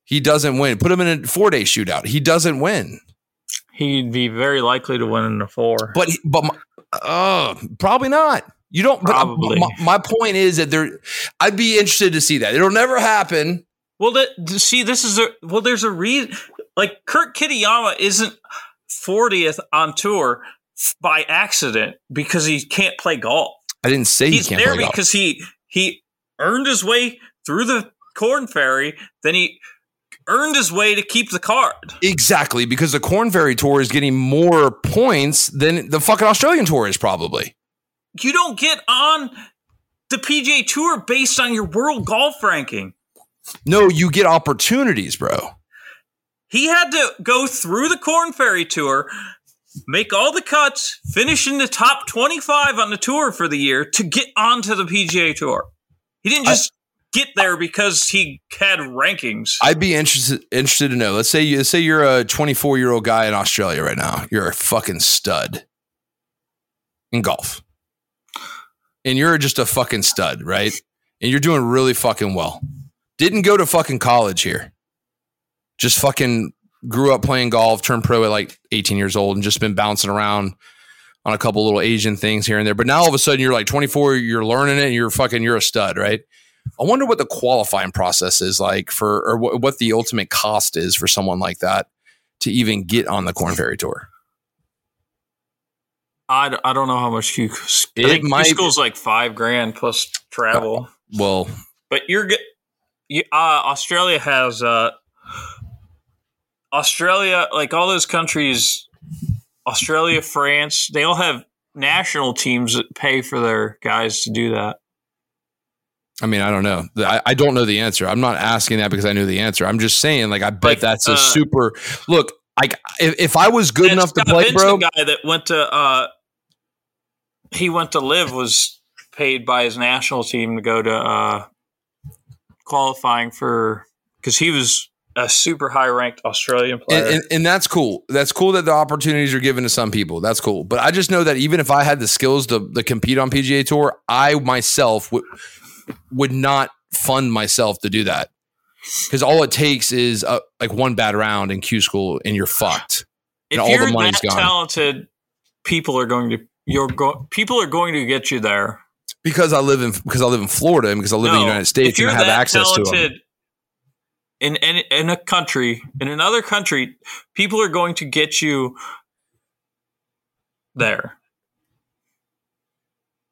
S5: He doesn't win. Put him in a four day shootout. He doesn't win.
S6: He'd be very likely to win in the four.
S5: But but my, uh, probably not. You don't. but, uh,
S6: Probably.
S5: My, my point is that there. I'd be interested to see that. It'll never happen.
S6: Well, that see, this is a well. There's a reason. Like Kurt Kitayama isn't 40th on tour by accident because he can't play golf.
S5: I didn't say
S6: He's
S5: he can't
S6: there
S5: play golf.
S6: because he he earned his way through the Corn Ferry. Then he earned his way to keep the card.
S5: Exactly, because the Corn Ferry Tour is getting more points than the fucking Australian Tour is probably.
S6: You don't get on the PGA Tour based on your world golf ranking.
S5: No, you get opportunities, bro.
S6: He had to go through the Corn Ferry Tour, make all the cuts, finish in the top 25 on the tour for the year to get onto the PGA Tour. He didn't just get there because he had rankings.
S5: I'd be interested interested to know. Let's say you let's say you're a 24 year old guy in Australia right now. You're a fucking stud in golf, and you're just a fucking stud, right? And you're doing really fucking well. Didn't go to fucking college here. Just fucking grew up playing golf, turned pro at like 18 years old, and just been bouncing around on a couple little Asian things here and there. But now all of a sudden you're like 24, you're learning it, and you're fucking you're a stud, right? I wonder what the qualifying process is like for, or what, what the ultimate cost is for someone like that to even get on the Corn Ferry Tour.
S6: I, d- I don't know how much. I
S5: It
S6: think
S5: might-
S6: school's like five grand plus travel.
S5: Well,
S6: But you're good. You, uh, Australia has uh, Australia, like all those countries, Australia, France, they all have national teams that pay for their guys to do that.
S5: I mean, I don't know. I, I don't know the answer. I'm not asking that because I knew the answer. I'm just saying, like, I bet
S6: Like,
S5: that's a
S6: uh,
S5: super look. Like, if, if I was good enough to play, bro,
S6: guy that went to uh, he went to LIV was paid by his national team to go to uh, qualifying for because he was a super high ranked Australian player.
S5: And, and, and that's cool. That's cool that the opportunities are given to some people. That's cool. But I just know that even if I had the skills to, to compete on PGA Tour, I myself would would not fund myself to do that because all it takes is uh like one bad round in Q school and you're fucked.
S6: if
S5: and all
S6: you're
S5: the money's
S6: that
S5: gone.
S6: talented, people are going to you're go- people are going to get you there.
S5: Because I live in because I live in Florida and because I live in the United States and I have access to them.
S6: In, in in a country in another country, people are going to get you there.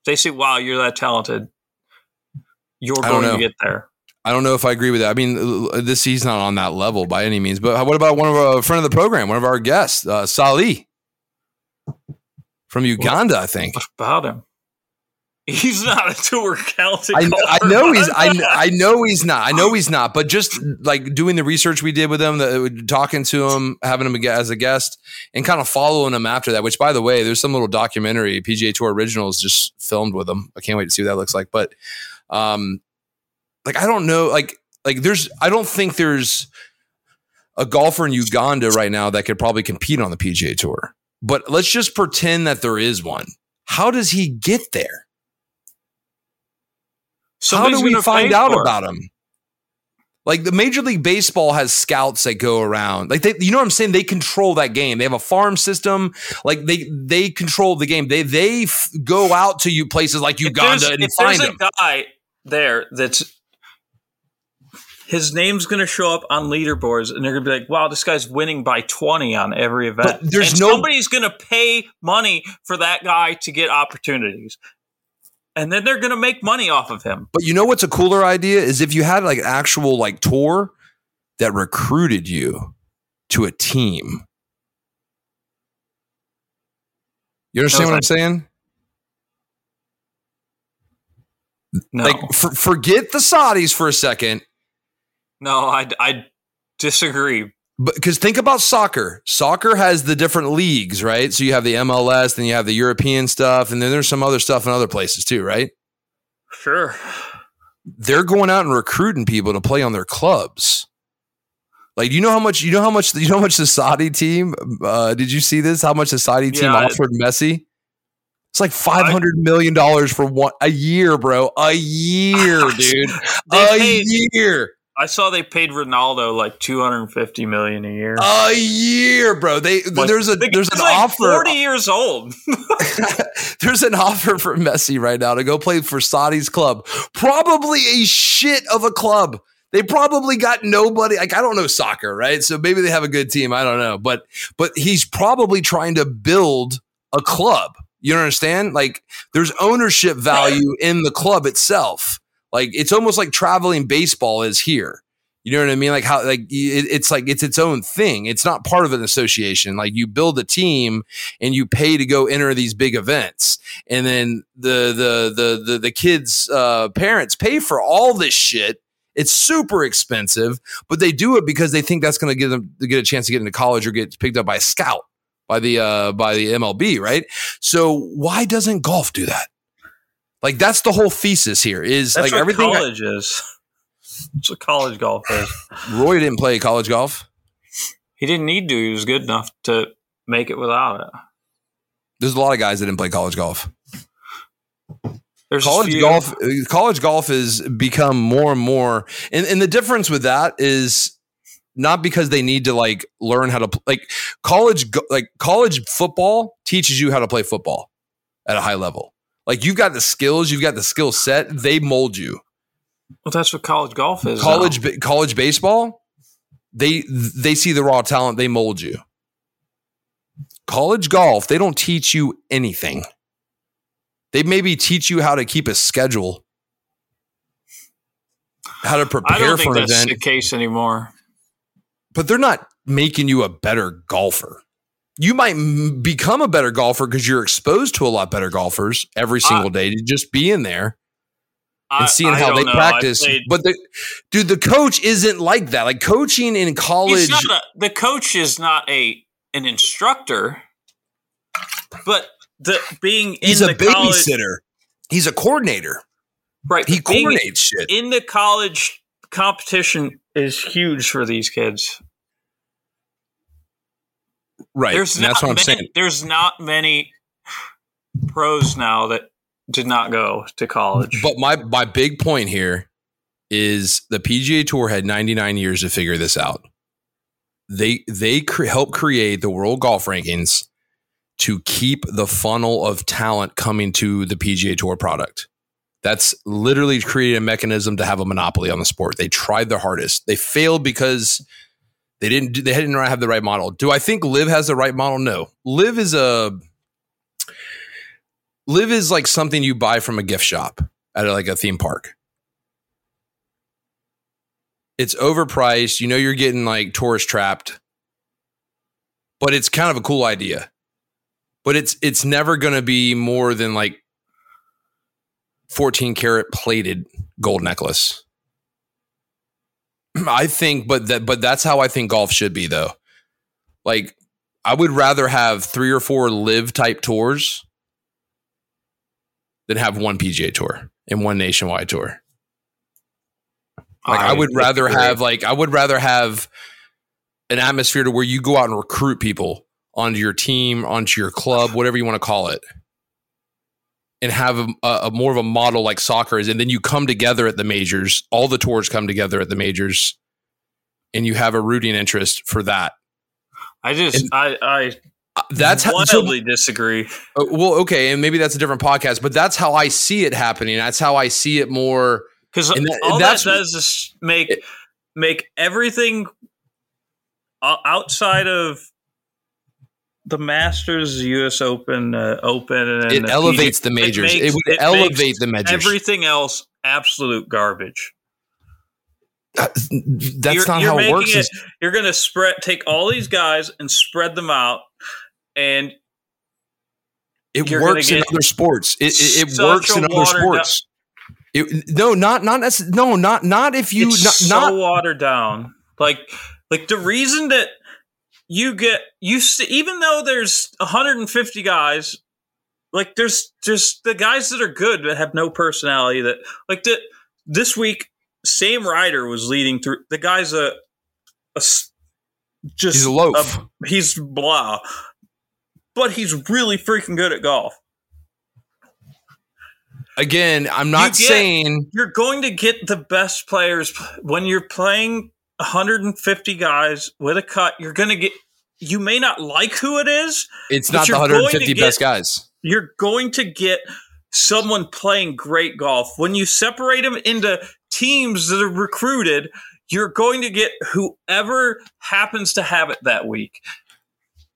S6: They say, "Wow, you're that talented." You're going to get there.
S5: I don't know if I agree with that. I mean, this he's not on that level by any means. But what about one of our friend of the program, one of our guests, uh, Salih from Uganda? I think.
S6: What about him? He's not a tour talented.
S5: I, I know he's I, I know he's not I know he's not but just like doing the research we did with him the, talking to him having him as a guest and kind of following him after that which by the way there's some little documentary PGA Tour originals just filmed with him. I can't wait to see what that looks like but um like I don't know like like there's I don't think there's a golfer in Uganda right now that could probably compete on the PGA Tour but let's just pretend that there is one. How does he get there
S6: Somebody's
S5: How do we find out about him? Like the Major League Baseball has scouts that go around. Like they, you know what I'm saying? They control that game. They have a farm system. Like they they control the game. They they f- go out to you places like Uganda and
S6: if
S5: find
S6: there's a guy there that's his name's going to show up on leaderboards, and they're going to be like, "Wow, this guy's winning by twenty on every event."
S5: But there's
S6: And
S5: no-
S6: somebody's going to pay money for that guy to get opportunities, and then they're going to make money off of him.
S5: But you know what's a cooler idea is if you had like an actual like tour that recruited you to a team. You understand what I'm saying?
S6: No,
S5: Like for, forget the Saudis for a second.
S6: no, I, I disagree.
S5: But because think about soccer, soccer has the different leagues, right? So you have the MLS, then you have the European stuff, and then there's some other stuff in other places too, right?
S6: Sure,
S5: They're going out and recruiting people to play on their clubs. Like, you know how much you know how much you know how much the Saudi team? Uh, did you see this? How much the Saudi team
S6: Yeah,
S5: offered Messi? It's like five hundred million dollars for one a year, bro. A year, dude. A
S6: paid-
S5: year.
S6: I saw they paid Ronaldo like two hundred and fifty million a year.
S5: A year, bro. They
S6: Like,
S5: there's a there's an
S6: like
S5: offer.
S6: Forty years old.
S5: There's an offer for Messi right now to go play for Saudi's club. Probably a shit of a club. They probably got nobody. Like I don't know soccer, right? So maybe they have a good team. I don't know, but but he's probably trying to build a club. You understand? Like there's ownership value in the club itself. Like it's almost like traveling baseball is here. You know what I mean? Like how like it, it's like it's its own thing. It's not part of an association. Like you build a team and you pay to go enter these big events and then the the the the, the kids uh, parents pay for all this shit it's super expensive but they do it because they think that's going to give them to get a chance to get into college or get picked up by a scout by the uh by the MLB right so why doesn't golf do that like that's the whole thesis here is
S6: That's
S5: like
S6: what
S5: everything
S6: college is. That's what college golf is.
S5: Roy didn't play college golf
S6: He didn't need to. He was good enough to make it without it.
S5: there's a lot of guys that didn't play college golf
S6: There's
S5: college golf college golf has become more and more and, and the difference with that is not because they need to like learn how to like college like college football teaches you how to play football at a high level like you've got the skills you've got the skill set they mold you.
S6: Well, that's what college golf is.
S5: college ba- college baseball they they see the raw talent they mold you. College golf they don't teach you anything. They maybe teach you how to keep a schedule. How to
S6: I
S5: prepare
S6: don't
S5: for an
S6: that's
S5: event.
S6: the case anymore.
S5: but they're not making you a better golfer you might m- become a better golfer because you're exposed to a lot better golfers every single day to just be in there and seeing
S6: I
S5: how they
S6: know.
S5: Practice. But the dude, the coach isn't like that. Like coaching in college,
S6: not a, the coach is not a an instructor, but the being in
S5: He's
S6: the
S5: a
S6: college
S5: babysitter. He's a coordinator.
S6: right
S5: He coordinates shit.
S6: in the college competition is huge for these kids.
S5: Right.
S6: There's
S5: and that's
S6: not
S5: what I'm
S6: many,
S5: saying.
S6: There's not many pros now that did not go to college.
S5: But my my big point here is the PGA Tour had 99 years to figure this out. They they cre- helped create the world golf rankings to keep the funnel of talent coming to the PGA Tour product. That's literally created a mechanism to have a monopoly on the sport. They tried their hardest. They failed because they didn't do- they didn't have the right model. Do I think LIV has the right model? No. LIV is a LIV is like something you buy from a gift shop at like a theme park. It's overpriced. You know you're getting like tourist trapped. But it's kind of a cool idea. But it's it's never going to be more than like 14 karat plated gold necklace. I think but that but that's how I think golf should be though. Like I would rather have 3 or 4 LIV type tours than have one PGA tour and one nationwide tour. Like I, would rather
S6: agree.
S5: have like I would rather have an atmosphere to where you go out and recruit people onto your team, onto your club, whatever you want to call it, and have a, a more of a model like soccer is, and then you come together at the majors. All the tours come together at the majors, and you have a rooting interest for that.
S6: I just
S5: and-
S6: I I
S5: Uh, That's how. so-
S6: wildly disagree.
S5: Uh, well, okay, and maybe that's a different podcast, but that's how I see it happening. That's how I see it more.
S6: Because
S5: that-
S6: all
S5: that's-
S6: that does is make make everything outside of the Masters, U.S. Open, uh, Open, and
S5: It
S6: the
S5: elevates the majors. It,
S6: makes-
S5: would
S6: it
S5: elevate the majors.
S6: Everything else, absolute garbage.
S5: Uh, that's
S6: You're-
S5: not
S6: you're
S5: how it works. is-
S6: You're going to spread, take all these guys and spread them out, and
S5: it works in other sports. It, it, it works in other sports. It, no, not not no, not not if you
S6: it's
S5: not,
S6: so
S5: not
S6: watered down. Like, like the reason that you get you see, even though there's 150 guys, like there's just the guys that are good that have no personality. That like the this week, Sam Ryder was leading through. The guy's a, a just
S5: he's a loaf.
S6: he's blah, but he's really freaking good at golf.
S5: Again, I'm not
S6: You get-
S5: saying
S6: you're going to get the best players when you're playing 150 guys with a cut. You're going to get. You may not like who it is.
S5: it's not the
S6: you're
S5: 150
S6: get-
S5: best guys.
S6: You're going to get someone playing great golf. When you separate them into teams that are recruited, you're going to get whoever happens to have it that week.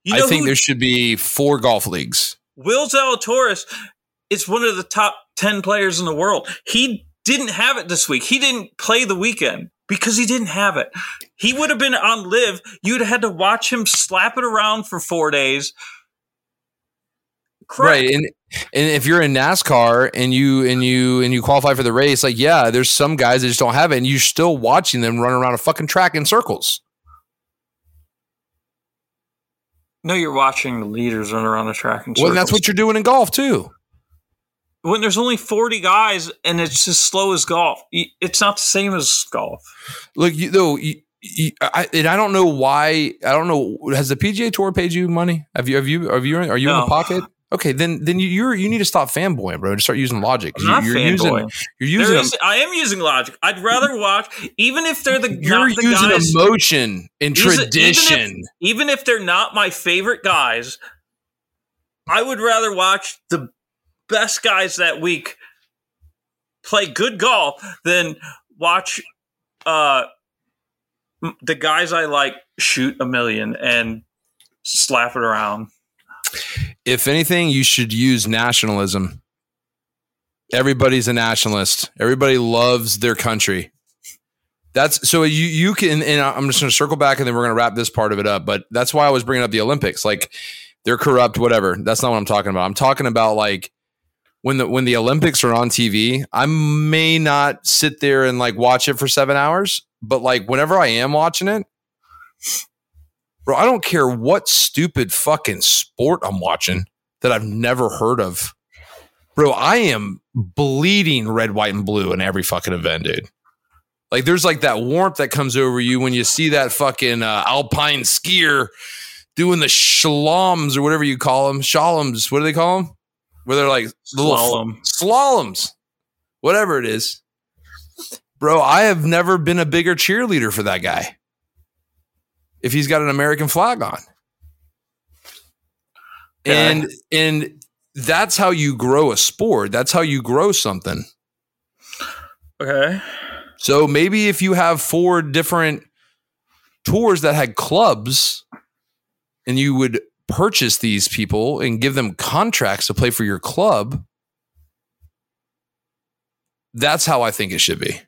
S6: You know
S5: I think
S6: who
S5: there should be four golf leagues.
S6: Will Zalatoris is one of the top 10 players in the world. He didn't have it this week. He didn't play the weekend because he didn't have it. He would have been on LIV. You'd have had to watch him slap it around for four days.
S5: Right. And and if you're in NASCAR and you and you and you qualify for the race, like yeah, there's some guys that just don't have it, and you're still watching them run around a fucking track in circles.
S6: No, you're watching the leaders run around the track and circles.
S5: Well, that's what you're doing in golf too.
S6: When there's only 40 guys and it's as slow as golf. It's not the same as golf.
S5: Look, you though, I, and I don't know why. I don't know. Has the PGA Tour paid you money? Have you? Have you? Have you? Are you in the pocket? Okay, then then you, you're you need to stop fanboying, bro. and start using logic.
S6: I'm not
S5: you're
S6: fanboying.
S5: using you're using
S6: is, I am using logic. I'd rather watch, even if they're the,
S5: you're
S6: the
S5: using
S6: guys.
S5: emotion and
S6: Even- even if-
S5: tradition.
S6: even if they're not my favorite guys, I would rather watch the best guys that week play good golf than watch uh, the guys I like shoot a million and slap it around.
S5: if anything, you should use nationalism. Everybody's a nationalist. Everybody loves their country. That's so you you can and I'm just going to circle back and then we're going to wrap this part of it up. But that's why I was bringing up the Olympics. Like they're corrupt, whatever. That's not what I'm talking about. I'm talking about like when the when the Olympics are on TV. I may not sit there and like watch it for seven hours, but like whenever I am watching it, bro, I don't care what stupid fucking sport I'm watching. that I've never heard of. Bro, I am bleeding red, white, and blue in every fucking event, dude. Like there's like that warmth that comes over you when you see that fucking uh, alpine skier doing the shaloms or whatever you call them. Shaloms, what do they call them? Where they're like
S6: Slalom.
S5: slaloms, whatever it is. Bro, I have never been a bigger cheerleader for that guy. If he's got an American flag on.
S6: Okay.
S5: And and that's how you grow a sport. That's how you grow something.
S6: Okay.
S5: So maybe if you have four different tours that had clubs and you would purchase these people and give them contracts to play for your club, that's how I think it should be.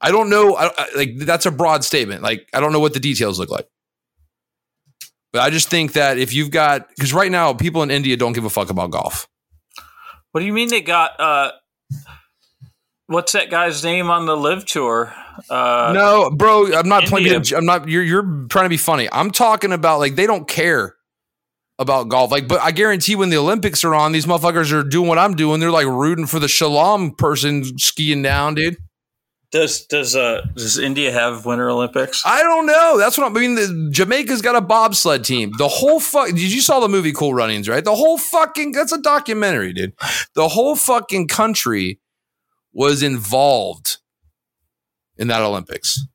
S5: I don't know. I, I- like that's a broad statement. Like I don't know what the details look like, but I just think that if you've got because right now people in India don't give a fuck about golf.
S6: What do you mean they got uh what's that guy's name on the LIV tour? Uh
S5: no, bro, I'm not playing. I'm not. You're you're trying to be funny. I'm talking about like they don't care about golf. Like, but I guarantee when the Olympics are on, these motherfuckers are doing what I'm doing. They're like rooting for the shalom person skiing down, dude.
S6: does does uh does India have winter Olympics?
S5: I don't know. That's what I'm, I mean. The, Jamaica's got a bobsled team. The whole fuck. Did you saw the movie Cool Runnings? Right. The whole fucking. That's a documentary, dude. The whole fucking country was involved in that Olympics,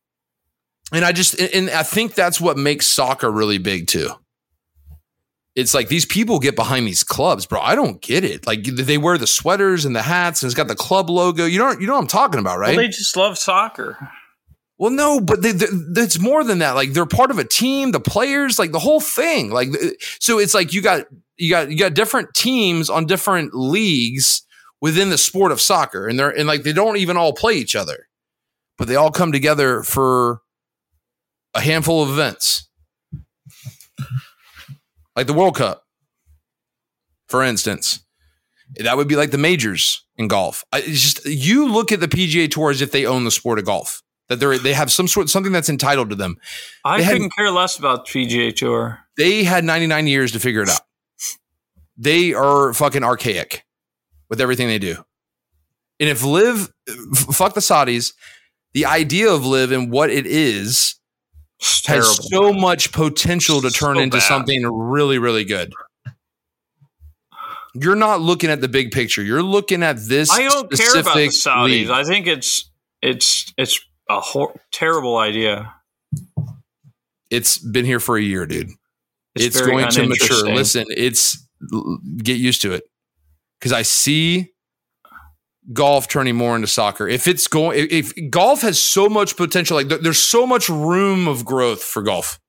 S5: and I just and I think that's what makes soccer really big too. It's like these people get behind these clubs, bro. I don't get it. Like they wear the sweaters and the hats, and it's got the club logo. You don't, you know what I'm talking about, right?
S6: Well, they just love soccer.
S5: Well, no, but they, they, it's more than that. Like they're part of a team, the players, like the whole thing. Like so, it's like you got you got you got different teams on different leagues within the sport of soccer, and they're and like they don't even all play each other, but they all come together for a handful of events, like the World Cup, for instance. That would be like the majors in golf. I, it's just you look at the PGA Tour as if they own the sport of golf that they they have some sort something that's entitled to them.
S6: I
S5: they
S6: couldn't care less about PGA Tour.
S5: They had 99 years to figure it out. They are fucking archaic with everything they do. And if LIV f- fuck the Saudis, the idea of LIV and what it is
S6: It's terrible.
S5: has so much potential to turn
S6: So
S5: into
S6: bad.
S5: something really really good. You're not looking at the big picture. You're looking at this
S6: I don't care about the Saudis.
S5: league.
S6: I think it's it's it's a hor- terrible idea.
S5: It's been here for a year, dude.
S6: It's,
S5: It's, going to mature. Listen, it's get used to it because I see golf turning more into soccer. If it's going, if, if golf has so much potential, like there- there's so much room of growth for golf.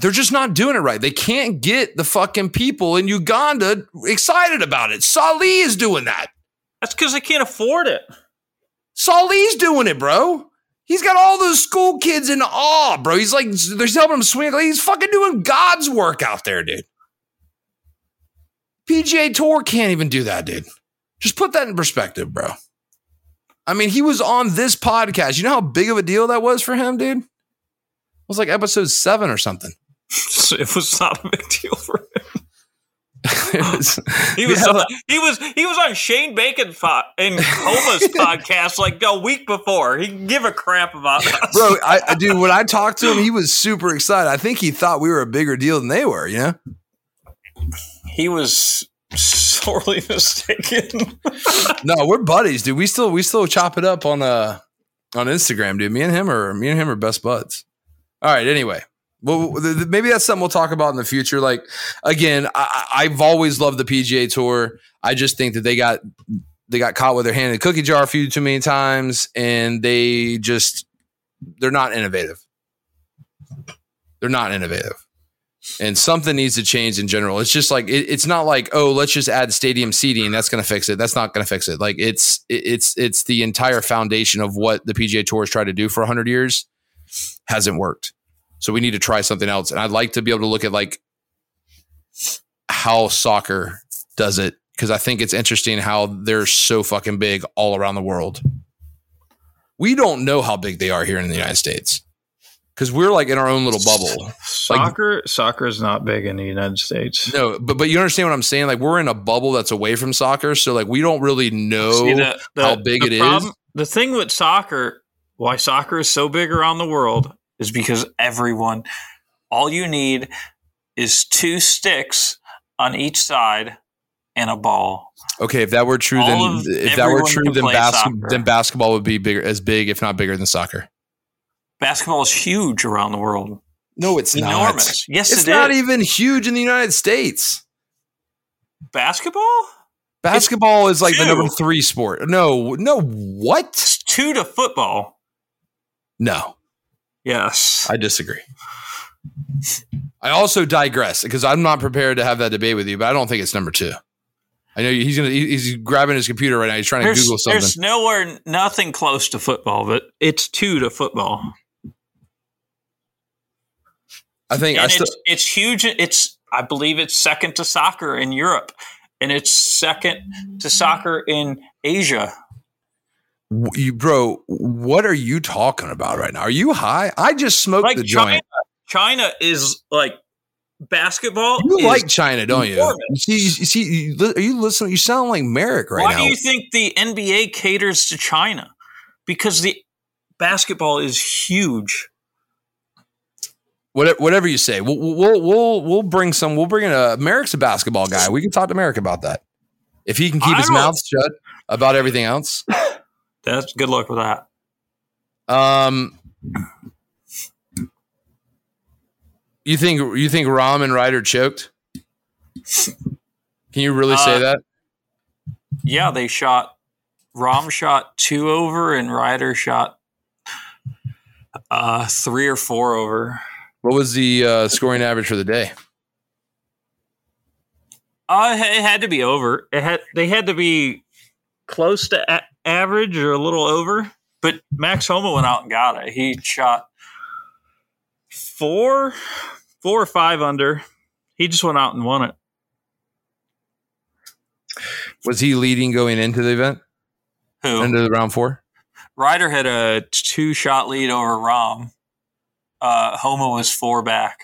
S5: They're just not doing it right. They can't get the fucking people in Uganda excited about it. Salih is doing that.
S6: That's because they can't afford it.
S5: Salih's doing it, bro. He's got all those school kids in awe, bro. He's like, they're helping him swing. Like, he's fucking doing God's work out there, dude. PGA Tour can't even do that, dude. Just put that in perspective, bro. I mean, he was on this podcast. You know how big of a deal that was for him, dude? It was like episode seven or something.
S6: it was not a big deal for him.
S5: Was-
S6: He was
S5: Yeah.
S6: he was he was on Shane Bacon fo- and Coma's podcast like a week before. He can give a crap about us.
S5: bro, I, I- dude, when I talked to him, he was super excited. I think he thought we were a bigger deal than they were, you know?
S6: He was sorely mistaken.
S5: No, we're buddies, dude. We still we still chop it up on uh on Instagram, dude. Me and him are me and him are best buds. All right. Anyway, well, maybe that's something we'll talk about in the future. Like again, I, I've always loved the PGA Tour. I just think that they got they got caught with their hand in the cookie jar a few too many times, and they just they're not innovative. They're not innovative. And something needs to change in general. It's just like it, it's not like oh, let's just add stadium seating. That's going to fix it. That's not going to fix it. Like it's it- it's it's the entire foundation of what the PGA Tour has tried to do for hundred years hasn't worked. So we need to try something else. And I'd like to be able to look at like how soccer does it because I think it's interesting how they're so fucking big all around the world. We don't know how big they are here in the United States because we're like in our own little bubble.
S6: Soccer, soccer is not big in the United States.
S5: No, but but you understand what I'm saying? Like we're in a bubble that's away from soccer, so like we don't really know
S6: the- the-
S5: how big it is.
S6: problem- The thing with soccer, why soccer is so big around the world, is because everyone, all you need is two sticks on each side and a ball.
S5: Okay, if that were true,
S6: All
S5: then if that were true, then then basketball would be bigger, as big, if not bigger, than soccer.
S6: Basketball is huge around the world.
S5: No, it's
S6: Enormous. Yes,
S5: It's
S6: it
S5: not
S6: is.
S5: even huge in the United States.
S6: Basketball?
S5: Basketball is like the number three sport. No, no, what?
S6: It's two to football.
S5: No,
S6: Yes.
S5: I disagree. I also digress because I'm not prepared to have that debate with you, but I don't think it's number two. I know he's gonna he's grabbing his computer right now. He's trying to Google something.
S6: there's nowhere, nothing close to football, but it's two to football.
S5: I think I
S6: and
S5: still
S6: it's, it's huge. It's I believe it's second to soccer in Europe, and it's second to soccer in Asia.
S5: you, bro. What are you talking about right now? Are you high? I just smoked
S6: Like
S5: the
S6: China,
S5: joint.
S6: China is like basketball.
S5: You like China, don't
S6: enormous.
S5: You see, you see, you, are you listening? You sound like Merrick right
S6: why
S5: now.
S6: Why do you think the NBA caters to China? Because the basketball is huge.
S5: Whatever, whatever you say, we'll, we'll we'll we'll bring some. We'll bring in a Merrick's a basketball guy. We can talk to Merrick about that. If he can keep
S6: I
S5: his mouth shut about everything else.
S6: That's good luck with that.
S5: Um, you think you think Rahm and Ryder choked? Can you really say
S6: Uh,
S5: that?
S6: Yeah, they shot. Rahm shot two over, and Ryder shot uh, three or four over.
S5: What was the uh, scoring average for the day?
S6: Uh, it had to be over. It had they had to be close to a- average or a little over. But Max Homa went out and got it. He shot four, four or five under. He just went out and won it.
S5: Was he leading going into the event,
S6: Who
S5: into the round four?
S6: Ryder had a two shot lead over Rahm. Uh, Homa was four back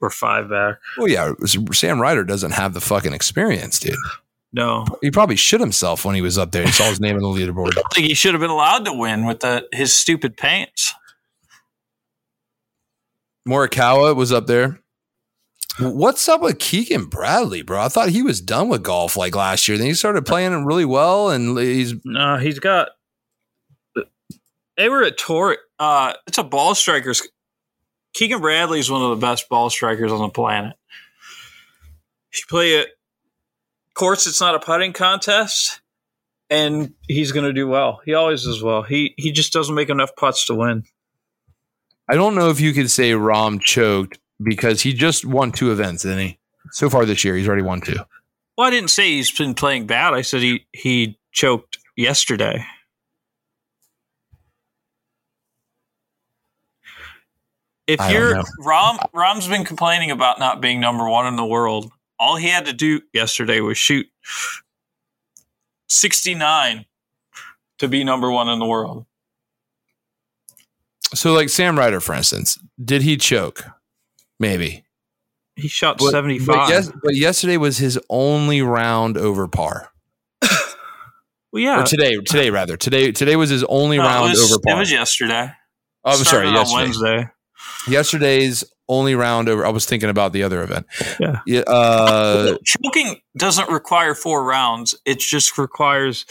S6: or five back.
S5: Well, yeah, Sam Ryder doesn't have the fucking experience, dude.
S6: No,
S5: He probably shit himself when he was up there. He saw his name on the leaderboard.
S6: I think he should have been allowed to win with the his stupid pants.
S5: Morikawa was up there. What's up with Keegan Bradley, bro? I thought he was done with golf like last year. Then he started playing it really well, and he's
S6: No, he's got. They were at Tor. Uh, it's a ball strikers. Keegan Bradley is one of the best ball strikers on the planet. He play it. Of course, it's not a putting contest, and he's going to do well. He always does well. He he just doesn't make enough putts to win.
S5: I don't know if you could say Rahm choked because he just won two events, didn't he? So far this year, he's already won two.
S6: Well, I didn't say he's been playing bad. I said he he choked yesterday. If
S5: I
S6: you're
S5: know.
S6: Rahm, Rahm's been complaining about not being number one in the world. All he had to do yesterday was shoot 69 to be number one in the world.
S5: So, like Sam Ryder, for instance, did he choke? Maybe.
S6: He shot
S5: But,
S6: 75.
S5: But, yes, but yesterday was his only round over par.
S6: well, yeah.
S5: Or today, today rather. Today, today was his only
S6: No,
S5: round
S6: was,
S5: over par.
S6: it was yesterday.
S5: oh, I'm sorry,
S6: Started on
S5: yesterday.
S6: Wednesday.
S5: Yesterday's only round over. I was thinking about the other event.
S6: Yeah.
S5: Uh,
S6: choking doesn't require four rounds. It just requires.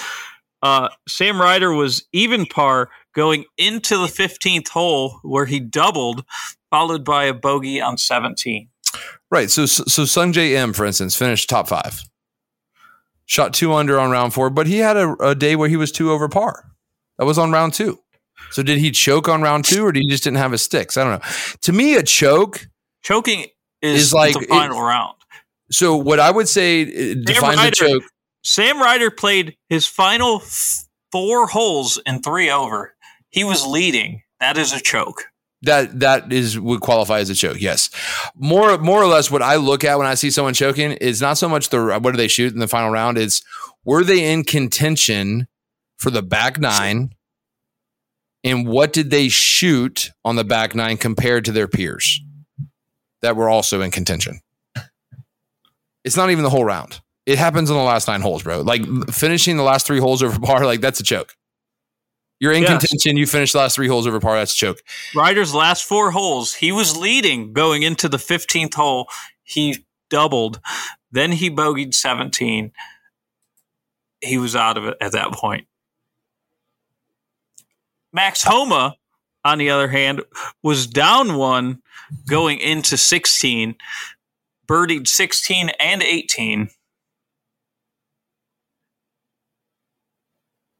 S6: Uh, Sam Ryder was even par going into the 15th hole where he doubled, followed by a bogey on 17.
S5: right. So, so Sungjae Im, for instance, finished top five. Shot two under on round four, but he had a, a day where he was two over par. That was on round two. So did he choke on round two, or did he just didn't have his sticks? I don't know. To me, a choke.
S6: Choking is,
S5: Is like-
S6: the final round.
S5: So what I would say uh, defines a choke.
S6: Sam Ryder played his final four holes in three over. He was leading. That is a choke.
S5: That that is would qualify as a choke. Yes, more more or less what I look at when I see someone choking is not so much the what do they shoot in the final round. It's were they in contention for the back nine And what did they shoot on the back nine compared to their peers that were also in contention? It's not even the whole round. It happens in the last nine holes, bro. Like finishing the last three holes over par, like that's a choke. You're in contention. You finish the last three holes over par. That's a choke.
S6: Ryder's last four holes, he was leading going into the 15th hole. He doubled. Then he bogeyed 17. He was out of it at that point. Max Homa, on the other hand, was down one going into 16, birdied 16 and 18.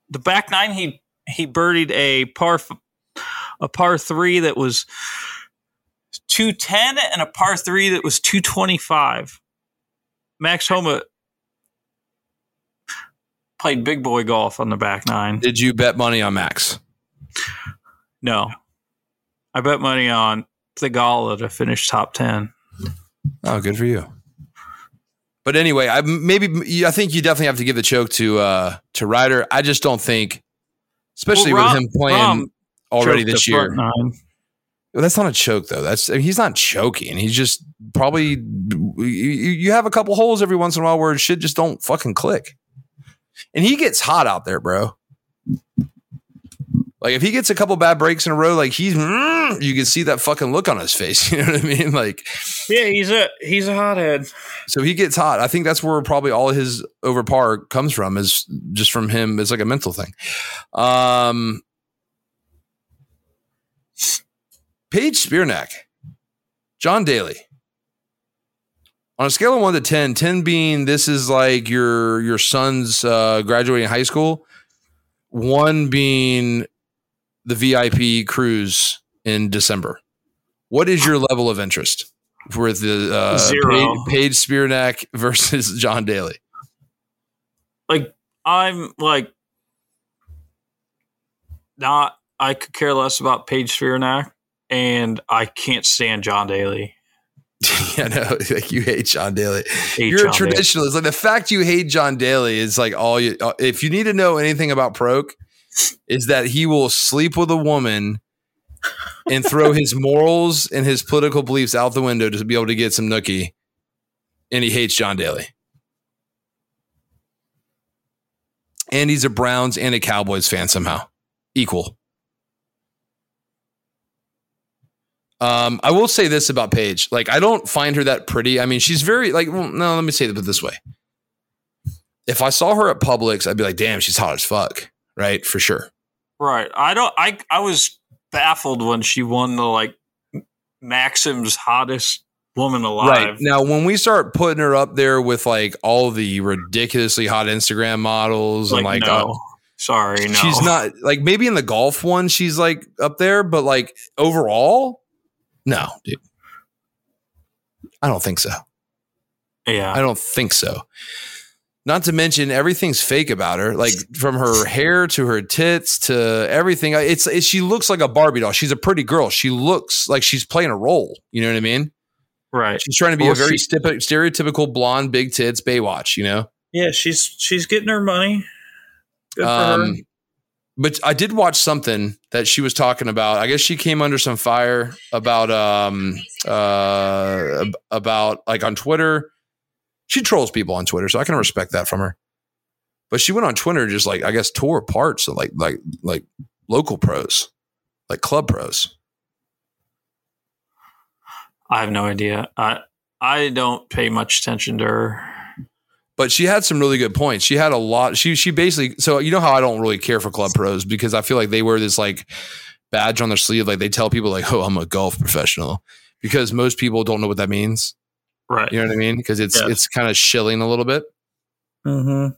S6: The back nine, he he birdied a par a par three that was 210 and a par three that was 225. Max Homa played big boy golf on the back nine.
S5: Did you bet money on Max?
S6: No. I bet money on Theegala to finish top 10.
S5: Oh, good for you. But anyway, I maybe I think you definitely have to give the choke to uh to Ryder. I just don't think, especially
S6: Well,
S5: with him playing
S6: Rahm
S5: already this year. Well, that's not a choke though. That's I mean, he's not choking. He's just probably you, you have a couple holes every once in a while where shit just don't fucking click. And he gets hot out there, bro. Like if he gets a couple bad breaks in a row, like he's mm, you can see that fucking look on his face. You know what I mean? Like
S6: Yeah, he's a he's a hothead.
S5: so he gets hot. I think that's where probably all his over par comes from is just from him. It's like a mental thing. Um, Paige Spiranac, John Daly. On a scale of one to 10, 10 being this is like your your son's uh, graduating high school, one being the VIP cruise in December. What is your level of interest for the uh,
S6: Zero.
S5: Paige, Paige Spiranac versus John Daly?
S6: Like I'm like not I could care less about Paige Spiranac and I can't stand John Daly.
S5: yeah, no, like you hate John Daly.
S6: Hate
S5: You're
S6: John
S5: a
S6: Daly.
S5: traditionalist. Like the fact you hate John Daly is like all you. uh, If you need to know anything about Pro-K, is that he will sleep with a woman and throw his morals and his political beliefs out the window to be able to get some nookie, and he hates John Daly. And he's a Browns and a Cowboys fan somehow, equal. Um, I will say this about Paige. Like, I don't find her that pretty. I mean, she's very like. Well, no, let me say it this way. If I saw her at Publix, I'd be like, "Damn, she's hot as fuck." Right, for sure.
S6: Right. I don't I I was baffled when she won the like Maxim's hottest woman alive.
S5: Right now, when we start putting her up there with like all the ridiculously hot Instagram models
S6: Like,
S5: and like,
S6: no.
S5: uh,
S6: Sorry, no.
S5: she's not like maybe in the golf one, she's like up there, but like overall, no, dude. I don't think so.
S6: Yeah.
S5: I don't think so. Not to mention everything's fake about her, like from her hair to her tits to everything. It's, it's she looks like a Barbie doll. She's a pretty girl. She looks like she's playing a role. You know what I mean?
S6: Right.
S5: She's trying to be
S6: Well,
S5: a very
S6: she-
S5: stereotyp- stereotypical blonde, big tits Baywatch. You know.
S6: Yeah, she's she's getting her money. Good for her.
S5: Um, but I did watch something that she was talking about. I guess she came under some fire about um uh about like on Twitter. She trolls people on Twitter, so I can respect that from her. But she went on Twitter and just like I guess tore apart so like like like local pros, like club pros.
S6: I have no idea. I I don't pay much attention to her.
S5: But she had some really good points. She had a lot. She she basically so you know how I don't really care for club pros because I feel like they wear this like badge on their sleeve, like they tell people like, "Oh, I'm a golf professional," because most people don't know what that means.
S6: Right.
S5: You know what I mean? Because it's
S6: Yes.
S5: it's kind of shilling a little bit.
S6: Mm-hmm.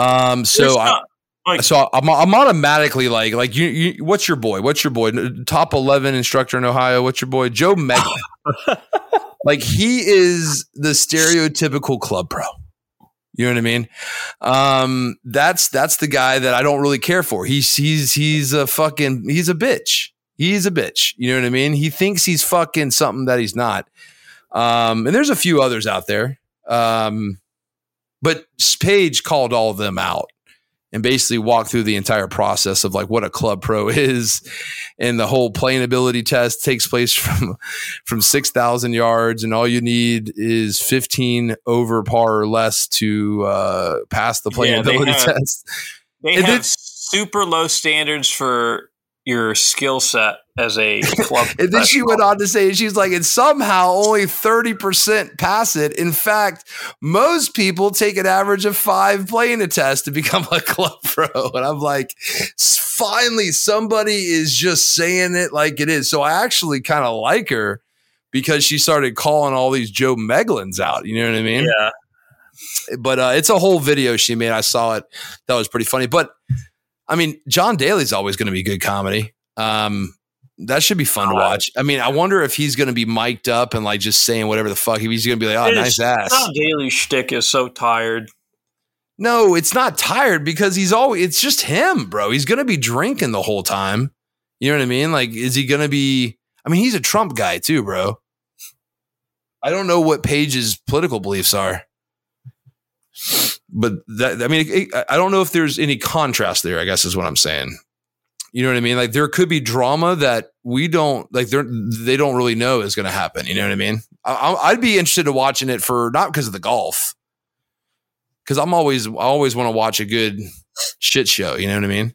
S5: Um. So I,
S6: like
S5: so I'm, I'm automatically like like you, you. What's your boy? What's your boy? Top eleven instructor in Ohio. What's your boy? Joe Meg. like he is the stereotypical club pro. You know what I mean? Um, that's that's the guy that I don't really care for. He's he's he's a fucking he's a bitch. He's a bitch. You know what I mean? He thinks he's fucking something that he's not. Um, and there's a few others out there. Um, but Paige called all of them out and basically walked through the entire process of like what a club pro is. And the whole playing ability test takes place from from 6000 yards and all you need is 15 over par or less to uh, pass the playing
S6: Yeah,
S5: ability
S6: have-
S5: test.
S6: They
S5: And
S6: have super low standards for your skill set as a club.
S5: and then she went on to say she's like and somehow only 30% pass it in fact most people take an average of five playing a test to become a club pro and i'm like finally somebody is just saying it like it is so i actually kind of like her because she started calling all these joe meglins out you know what i mean
S6: Yeah.
S5: but uh, it's a whole video she made. I saw it. That was pretty funny. But I mean, John Daly's always going to be good comedy. Um, that should be fun to watch. I mean, I wonder if he's going to be mic'd up and like just saying whatever the fuck. If he's going to be like, "Oh, nice ass."
S6: John Daly shtick is so tired.
S5: No, it's not tired because he's always. It's just him, bro. He's going to be drinking the whole time. You know what I mean? Like, is he going to be? I mean, he's a Trump guy too, bro. I don't know what Paige's political beliefs are. but that I mean, it, I don't know if there's any contrast there. I guess is what I'm saying. You know what I mean? Like there could be drama that we don't like. They're they don't really know is going to happen. You know what I mean? I, I'd be interested in watching it for not because of the golf, because I'm always I always want to watch a good shit show. You know what I mean?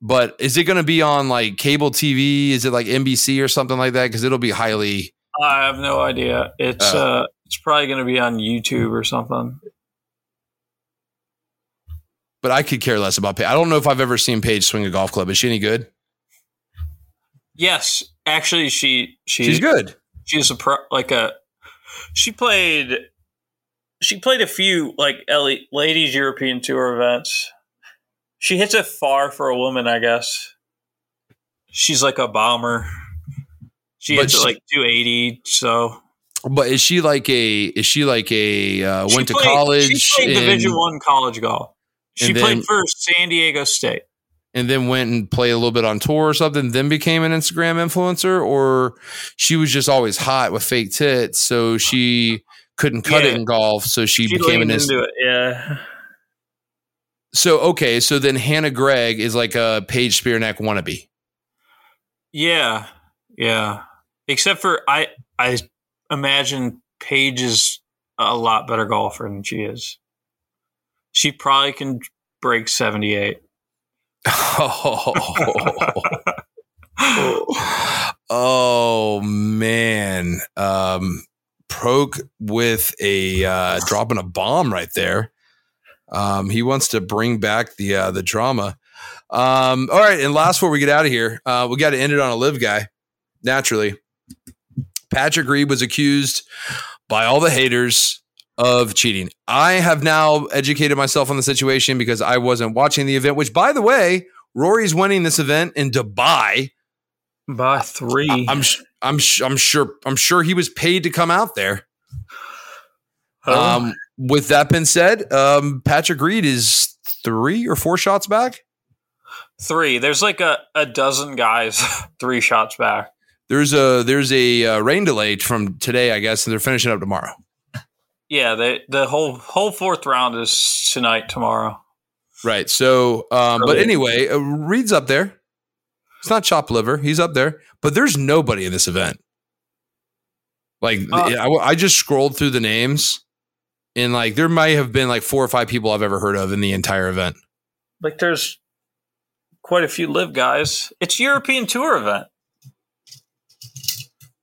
S5: But is it going to be on like cable TV? Is it like NBC or something like that? Because it'll be highly.
S6: I have no idea. It's
S5: Oh.
S6: uh, it's probably going to be on YouTube or something.
S5: But I could care less about Paige. I don't know if I've ever seen Paige swing a golf club. Is she any good?
S6: Yes, actually, she she
S5: She's good.
S6: she's a pro like a she played she played a few like ladies European tour events. She hits it far for a woman, I guess. She's like a bomber. She
S5: But
S6: hits
S5: she-
S6: it like 280. So
S5: But is she like a? Is she like a? Uh,
S6: She
S5: went to
S6: played-
S5: college
S6: She played
S5: and,
S6: Division One college golf. She
S5: and
S6: played
S5: then-
S6: for San Diego State.
S5: and then went and played a little bit on tour or something. Then became an Instagram influencer, or she was just always hot with fake tits, so she couldn't cut it in golf. So she,
S6: She
S5: became an.
S6: leaned
S5: Inst-
S6: into it. Yeah.
S5: so okay, so then Hannah Gregg is like a Paige Spiranac wannabe.
S6: Yeah, yeah. Except for I, I imagine Paige is a lot better golfer than she is. She probably can break seventy eight.
S5: oh oh man. Um Pro-K with a uh dropping a bomb right there. Um he wants to bring back the uh the drama. Um all right and last before we get out of here uh we got to end it on a LIV guy naturally. Patrick reed was accused by all the haters of cheating i have now educated myself on the situation because i wasn't watching the event which by the way rory's winning this event in dubai
S6: By three.
S5: I'm sh- I'm I'm sure I'm sure he was paid to come out there. Um, with that being said, um, Patrick Reed is three or four shots back.
S6: three. There's like a, a dozen guys three shots back.
S5: There's a there's a uh, rain delay from today, I guess, and they're finishing up tomorrow.
S6: Yeah, they, the whole whole fourth round is tonight, tomorrow.
S5: Right. So, um, but anyway, uh, Reed's up there. It's not chop liver. He's up there, but there's nobody in this event. Like
S6: Uh,
S5: I, I just scrolled through the names, and like there might have been like four or five people I've ever heard of in the entire event.
S6: Like there's quite a few LIV guys. It's European tour event.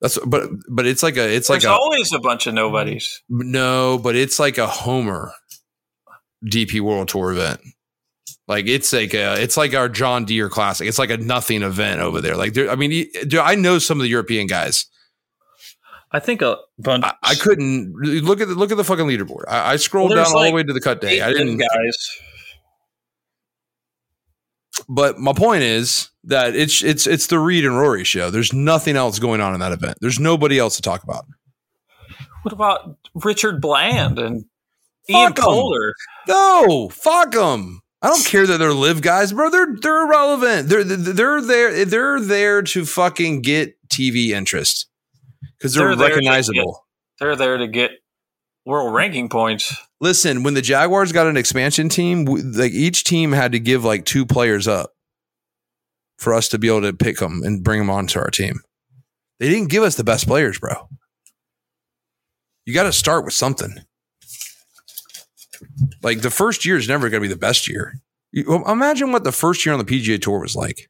S5: That's but but it's like a it's like
S6: There's
S5: a
S6: always a bunch of nobodies.
S5: no, but it's like a Homer DP World Tour event. Like it's like a it's like our John Deere Classic. It's like a nothing event over there. Like there, I mean, you- dude, I know some of the European guys.
S6: I think a bunch.
S5: I, I couldn't look at the look at the fucking leaderboard. I, I scrolled
S6: Well,
S5: down
S6: there's
S5: all the way to the cut day. I didn't.
S6: guys.
S5: But my point is that it's it's it's the Reed and Rory show. There's nothing else going on in that event. There's nobody else to talk about.
S6: What about Richard Bland and Ian. Poulter?
S5: No, fuck them. I don't care that they're LIV guys, bro. They're they're irrelevant. They're they're there. They're there to fucking get TV interest because they're,
S6: They're
S5: recognizable.
S6: They're there to get world ranking points.
S5: Listen, when the Jaguars got an expansion team, w- like each team had to give like two players up for us to be able to pick them and bring them onto our team. They didn't give us the best players, bro. You got to start with something. Like the first year is never going to be the best year. You, well, imagine what the first year on the PGA Tour was like.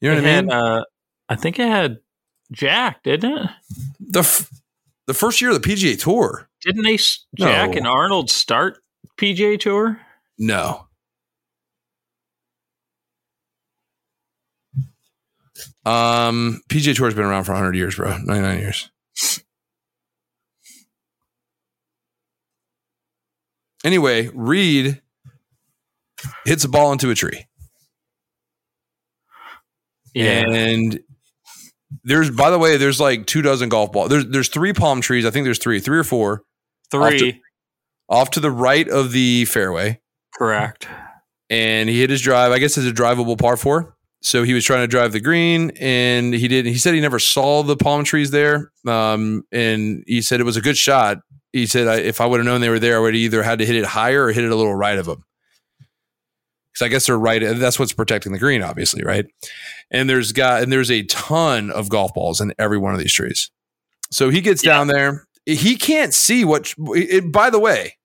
S5: You know what
S6: It
S5: I
S6: had,
S5: mean?
S6: uh, I think it had Jack, didn't it?
S5: the f- the first year of the PGA Tour.
S6: Didn't they? Jack
S5: No.
S6: and Arnold start PGA Tour?
S5: No. Um, PGA Tour's been around for 100 years, bro. 99 years. Anyway, Reed hits a ball into a tree. Yeah. And there's by the way, there's like two dozen golf balls. There's there's three palm trees. I think there's three, three or four
S6: three.
S5: off to the right of the fairway.
S6: Correct.
S5: and he hit his drive. I guess it's a drivable par four. So he was trying to drive the green, and he didn't. He said he never saw the palm trees there, um, and he said it was a good shot. He said I, if I would have known they were there, I would have either had to hit it higher or hit it a little right of them. Because I guess they're right. That's what's protecting the green, obviously, right? And there's got and there's a ton of golf balls in every one of these trees. So he gets down there. He can't see what. It, by the way,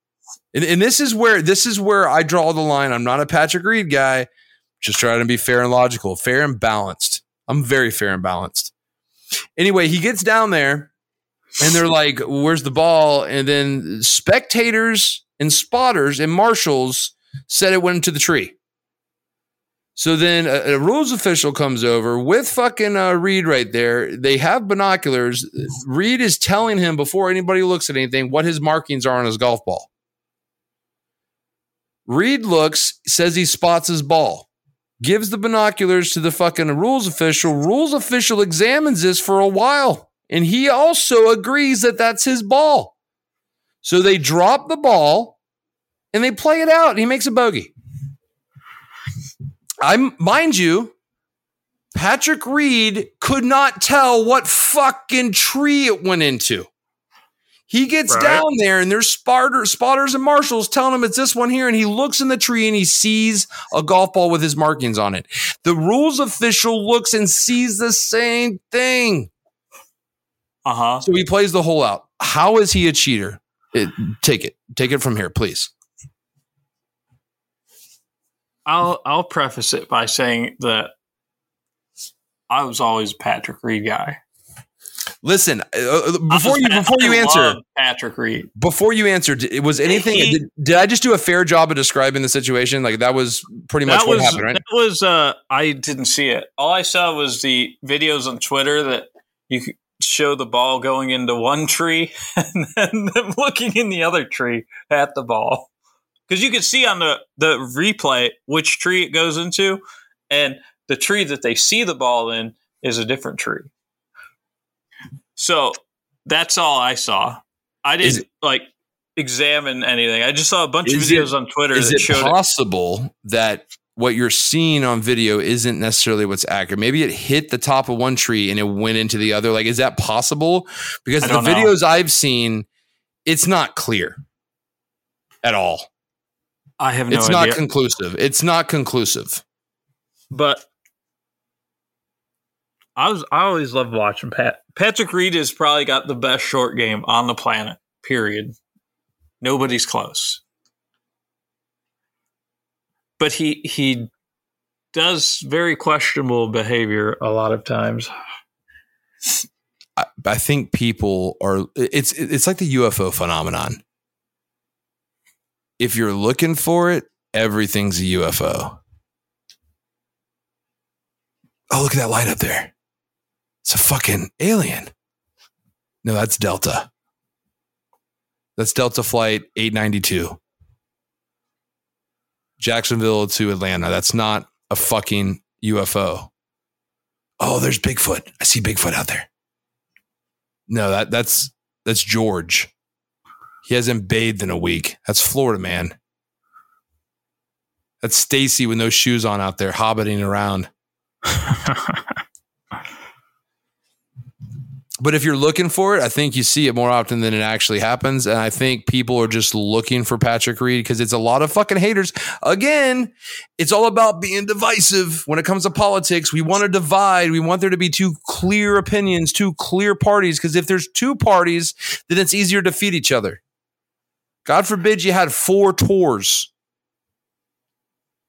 S5: and, and this is where this is where I draw the line. I'm not a Patrick Reed guy. Just trying to be fair and logical, fair and balanced. I'm very fair and balanced. Anyway, he gets down there and they're like, Where's the ball? And then spectators and spotters and marshals said it went into the tree. So then a, a rules official comes over with fucking uh, Reed right there. They have binoculars. Reed is telling him before anybody looks at anything what his markings are on his golf ball. Reed looks, says he spots his ball, gives the binoculars to the fucking rules official. Rules official examines this for a while, and he also agrees that that's his ball. So they drop the ball and they play it out, and he makes a bogey. I'm mind you, Patrick Reed could not tell what fucking tree it went into. He gets
S6: Right.
S5: down there and there's spotter, spotters and marshals telling him it's this one here. And he looks in the tree and he sees a golf ball with his markings on it. The rules official looks and sees the same thing.
S6: Uh huh.
S5: So he plays the hole out. How is he a cheater? It- take it. Take it from here, please.
S6: I'll I'll preface it by saying that I was always a Patrick Reed guy.
S5: Listen, uh, uh, before you before you answer,
S6: Patrick Reed.
S5: before you answer, was anything?
S6: He-
S5: did, did I just do a fair job of describing the situation? Like that was pretty much what
S6: was
S5: happened, right?
S6: that was uh I didn't see it. All I saw was the videos on Twitter that you could show the ball going into one tree and then looking in the other tree at the ball. Because you can see on the, the replay which tree it goes into, and the tree that they see the ball in is a different tree. So that's all I saw. I didn't like examine anything. I just saw a bunch of
S5: Is it-
S6: videos on Twitter
S5: Is
S6: that
S5: it
S6: showed it.
S5: possible that what you're seeing on video isn't necessarily what's accurate? Maybe it hit the top of one tree and it went into the other. Like, is that possible? Because the
S6: know.
S5: videos I've seen, it's not clear at all.
S6: I have no
S5: it's
S6: idea.
S5: not conclusive. It's not conclusive.
S6: but I was I always loved watching Pat. Patrick Reed has probably got the best short game on the planet. Period. Nobody's close. But he he does very questionable behavior a lot of times.
S5: I, I think people are. It's it's like the UFO phenomenon. If you're looking for it, everything's a UFO. Oh, look at that light up there. It's a fucking alien. No, that's Delta. That's Delta Flight 892. Jacksonville to Atlanta. That's not a fucking UFO. Oh, there's Bigfoot. I see Bigfoot out there. No, that that's that's George. He hasn't bathed in a week. That's Florida man. That's Stacy with no shoes on out there hobbiting around. But if you're looking for it, I think you see it more often than it actually happens. And I think people are just looking for Patrick Reed because it's a lot of fucking haters. Again, it's all about being divisive when it comes to politics. We want to divide. We want there to be two clear opinions, two clear parties. Because if there's two parties, then it's easier to feed each other. God forbid you had four tours.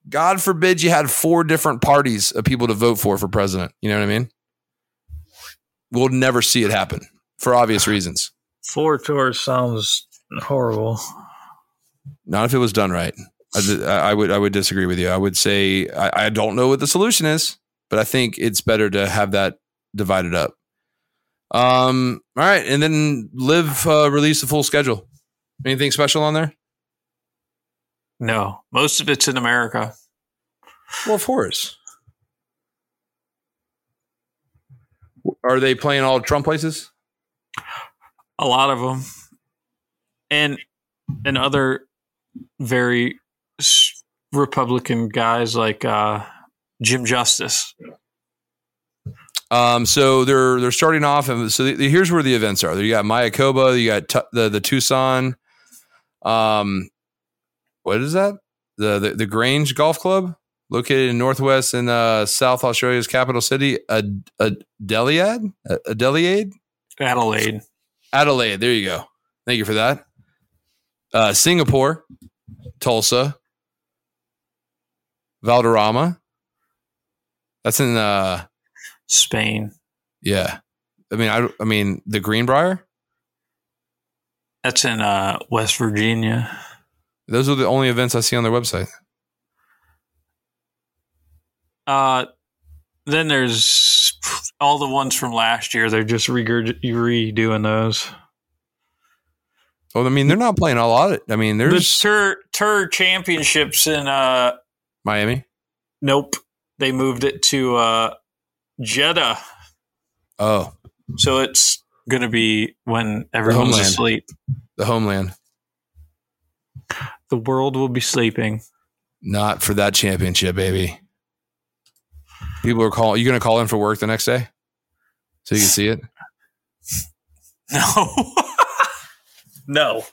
S5: God forbid you had four different parties of people to vote for for president. You know what I mean? We'll never see it happen for obvious reasons.
S6: Four tours sounds horrible.
S5: Not if it was done right. I, I would I would disagree with you. I would say I, I don't know what the solution is, but I think it's better to have that divided up. Um. All right, and then LIV uh, release the full schedule. Anything special on there?
S6: No, most of it's in America.
S5: Well, of course. Are they playing all Trump places?
S6: A lot of them, and and other very Republican guys like uh, Jim Justice.
S5: Um, so they're they're starting off, and so the, here's where the events are. You got Mayakoba, you got Tu- the the Tucson, um, what is that? The the, the Grange Golf Club, located in Northwest and uh, South Australia's capital city, Ad- Adelaide, Adelaide,
S6: Adelaide.
S5: Adelaide. There you go. Thank you for that. Uh, Singapore, Tulsa, Valderrama. That's in uh
S6: Spain.
S5: yeah. I mean I I mean the Greenbrier.
S6: That's in uh, West Virginia.
S5: Those are the only events I see on their website.
S6: Uh, then there's all the ones from last year. They're just regurg- redoing those.
S5: Well, I mean they're not playing a lot. I mean
S6: The
S5: there's
S6: tour tour championships in uh,
S5: Miami.
S6: nope, they moved it to uh, Jeddah.
S5: Oh,
S6: So it's gonna be when everyone's
S5: homeland.
S6: asleep.
S5: the homeland.
S6: The world will be sleeping.
S5: Not for that championship, baby. People are calling. You going to call in for work the next day, so you can see it.
S6: No, no.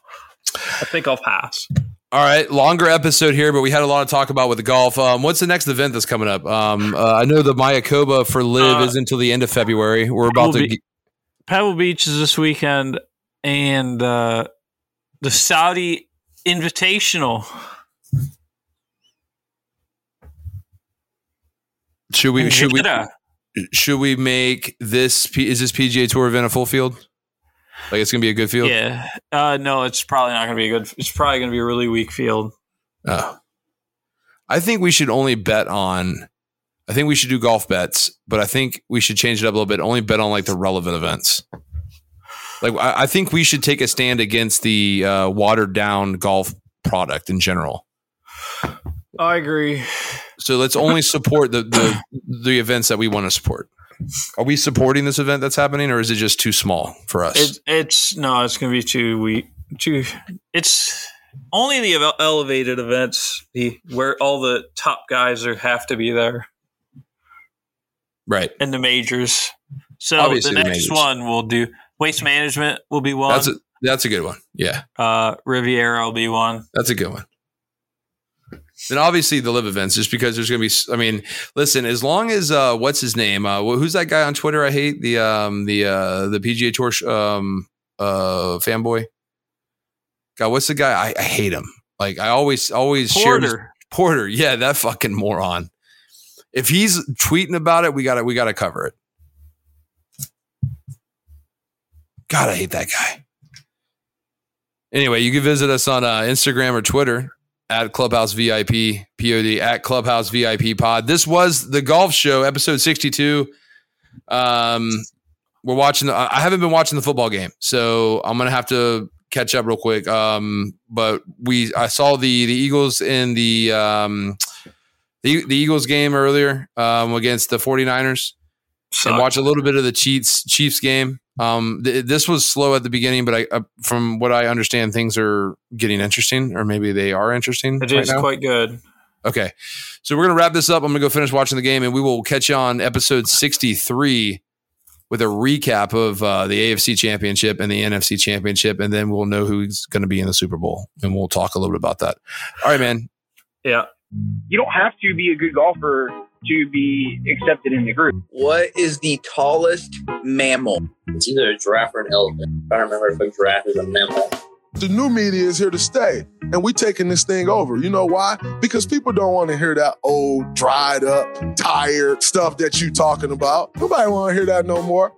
S6: I think I'll pass.
S5: All right, longer episode here, but we had a lot to talk about with the golf. Um, what's the next event that's coming up? Um, uh, I know the Mayakoba for LIV
S6: Uh,
S5: is until the end of February. We're about to.
S6: be- Pebble Beach is this weekend, and uh, the Saudi Invitational.
S5: should we? Should we? Should we make this? Is this PGA Tour event a full field? Like it's gonna be a good field.
S6: Yeah. Uh, no, it's probably not going to be a good. It's probably going to be a really weak field.
S5: Oh. I think we should only bet on. I think we should do golf bets, but I think we should change it up a little bit. Only bet on like the relevant events. Like I, I think we should take a stand against the uh, watered down golf product in general.
S6: I agree.
S5: So let's only support the the, the events that we want to support. Are we supporting this event that's happening, or is it just too small for us?
S6: It, it's no, it's going to be too weak. Too. It's only the elevated events, the where all the top guys are have to be there,
S5: right.
S6: in the majors. So
S5: Obviously
S6: the
S5: the
S6: next
S5: majors.
S6: one we'll do waste management will be one.
S5: That's a that's a good one. Yeah.
S6: uh, Riviera will be one.
S5: That's a good one. Then obviously the LIV events, just because there's going to be. I mean, listen, as long as uh, what's his name? Uh, who's that guy on Twitter? I hate the um the uh the PGA Tour sh- um uh fanboy. God, what's the guy? I, I hate him. Like I always always share
S6: Porter.
S5: Porter. Yeah, that fucking moron. If he's tweeting about it, we got to we got to cover it. God, I hate that guy. Anyway, you can visit us on uh, Instagram or Twitter at Clubhouse VIP POD at Clubhouse VIP Pod. This was the golf show, episode sixty-two. Um, we're watching. The, I haven't been watching the football game, so I'm gonna have to catch up real quick. Um, but we I saw the the Eagles in the um the, the Eagles game earlier um against the 49ers and watch a little bit of the Chiefs Chiefs game. Um, th- this was slow at the beginning, but I, uh, from what I understand, things are getting interesting, or maybe they are interesting.
S6: It
S5: right
S6: is
S5: now.
S6: quite good.
S5: okay. So we're gonna wrap this up. I'm gonna go finish watching the game, and we will catch you on episode 63 with a recap of uh, the AFC Championship and the NFC Championship, and then we'll know who's going to be in the Super Bowl, and we'll talk a little bit about that. All right, man.
S6: Yeah.
S7: You don't have to be a good golfer to be accepted in the group.
S8: What is the tallest mammal?
S9: It's either a giraffe or an elephant. I don't remember if a giraffe is a mammal.
S10: The new media is here to stay, and we're taking this thing over. You know why? Because people don't want to hear that old, dried up, tired stuff that you talking about. Nobody want to hear that no more.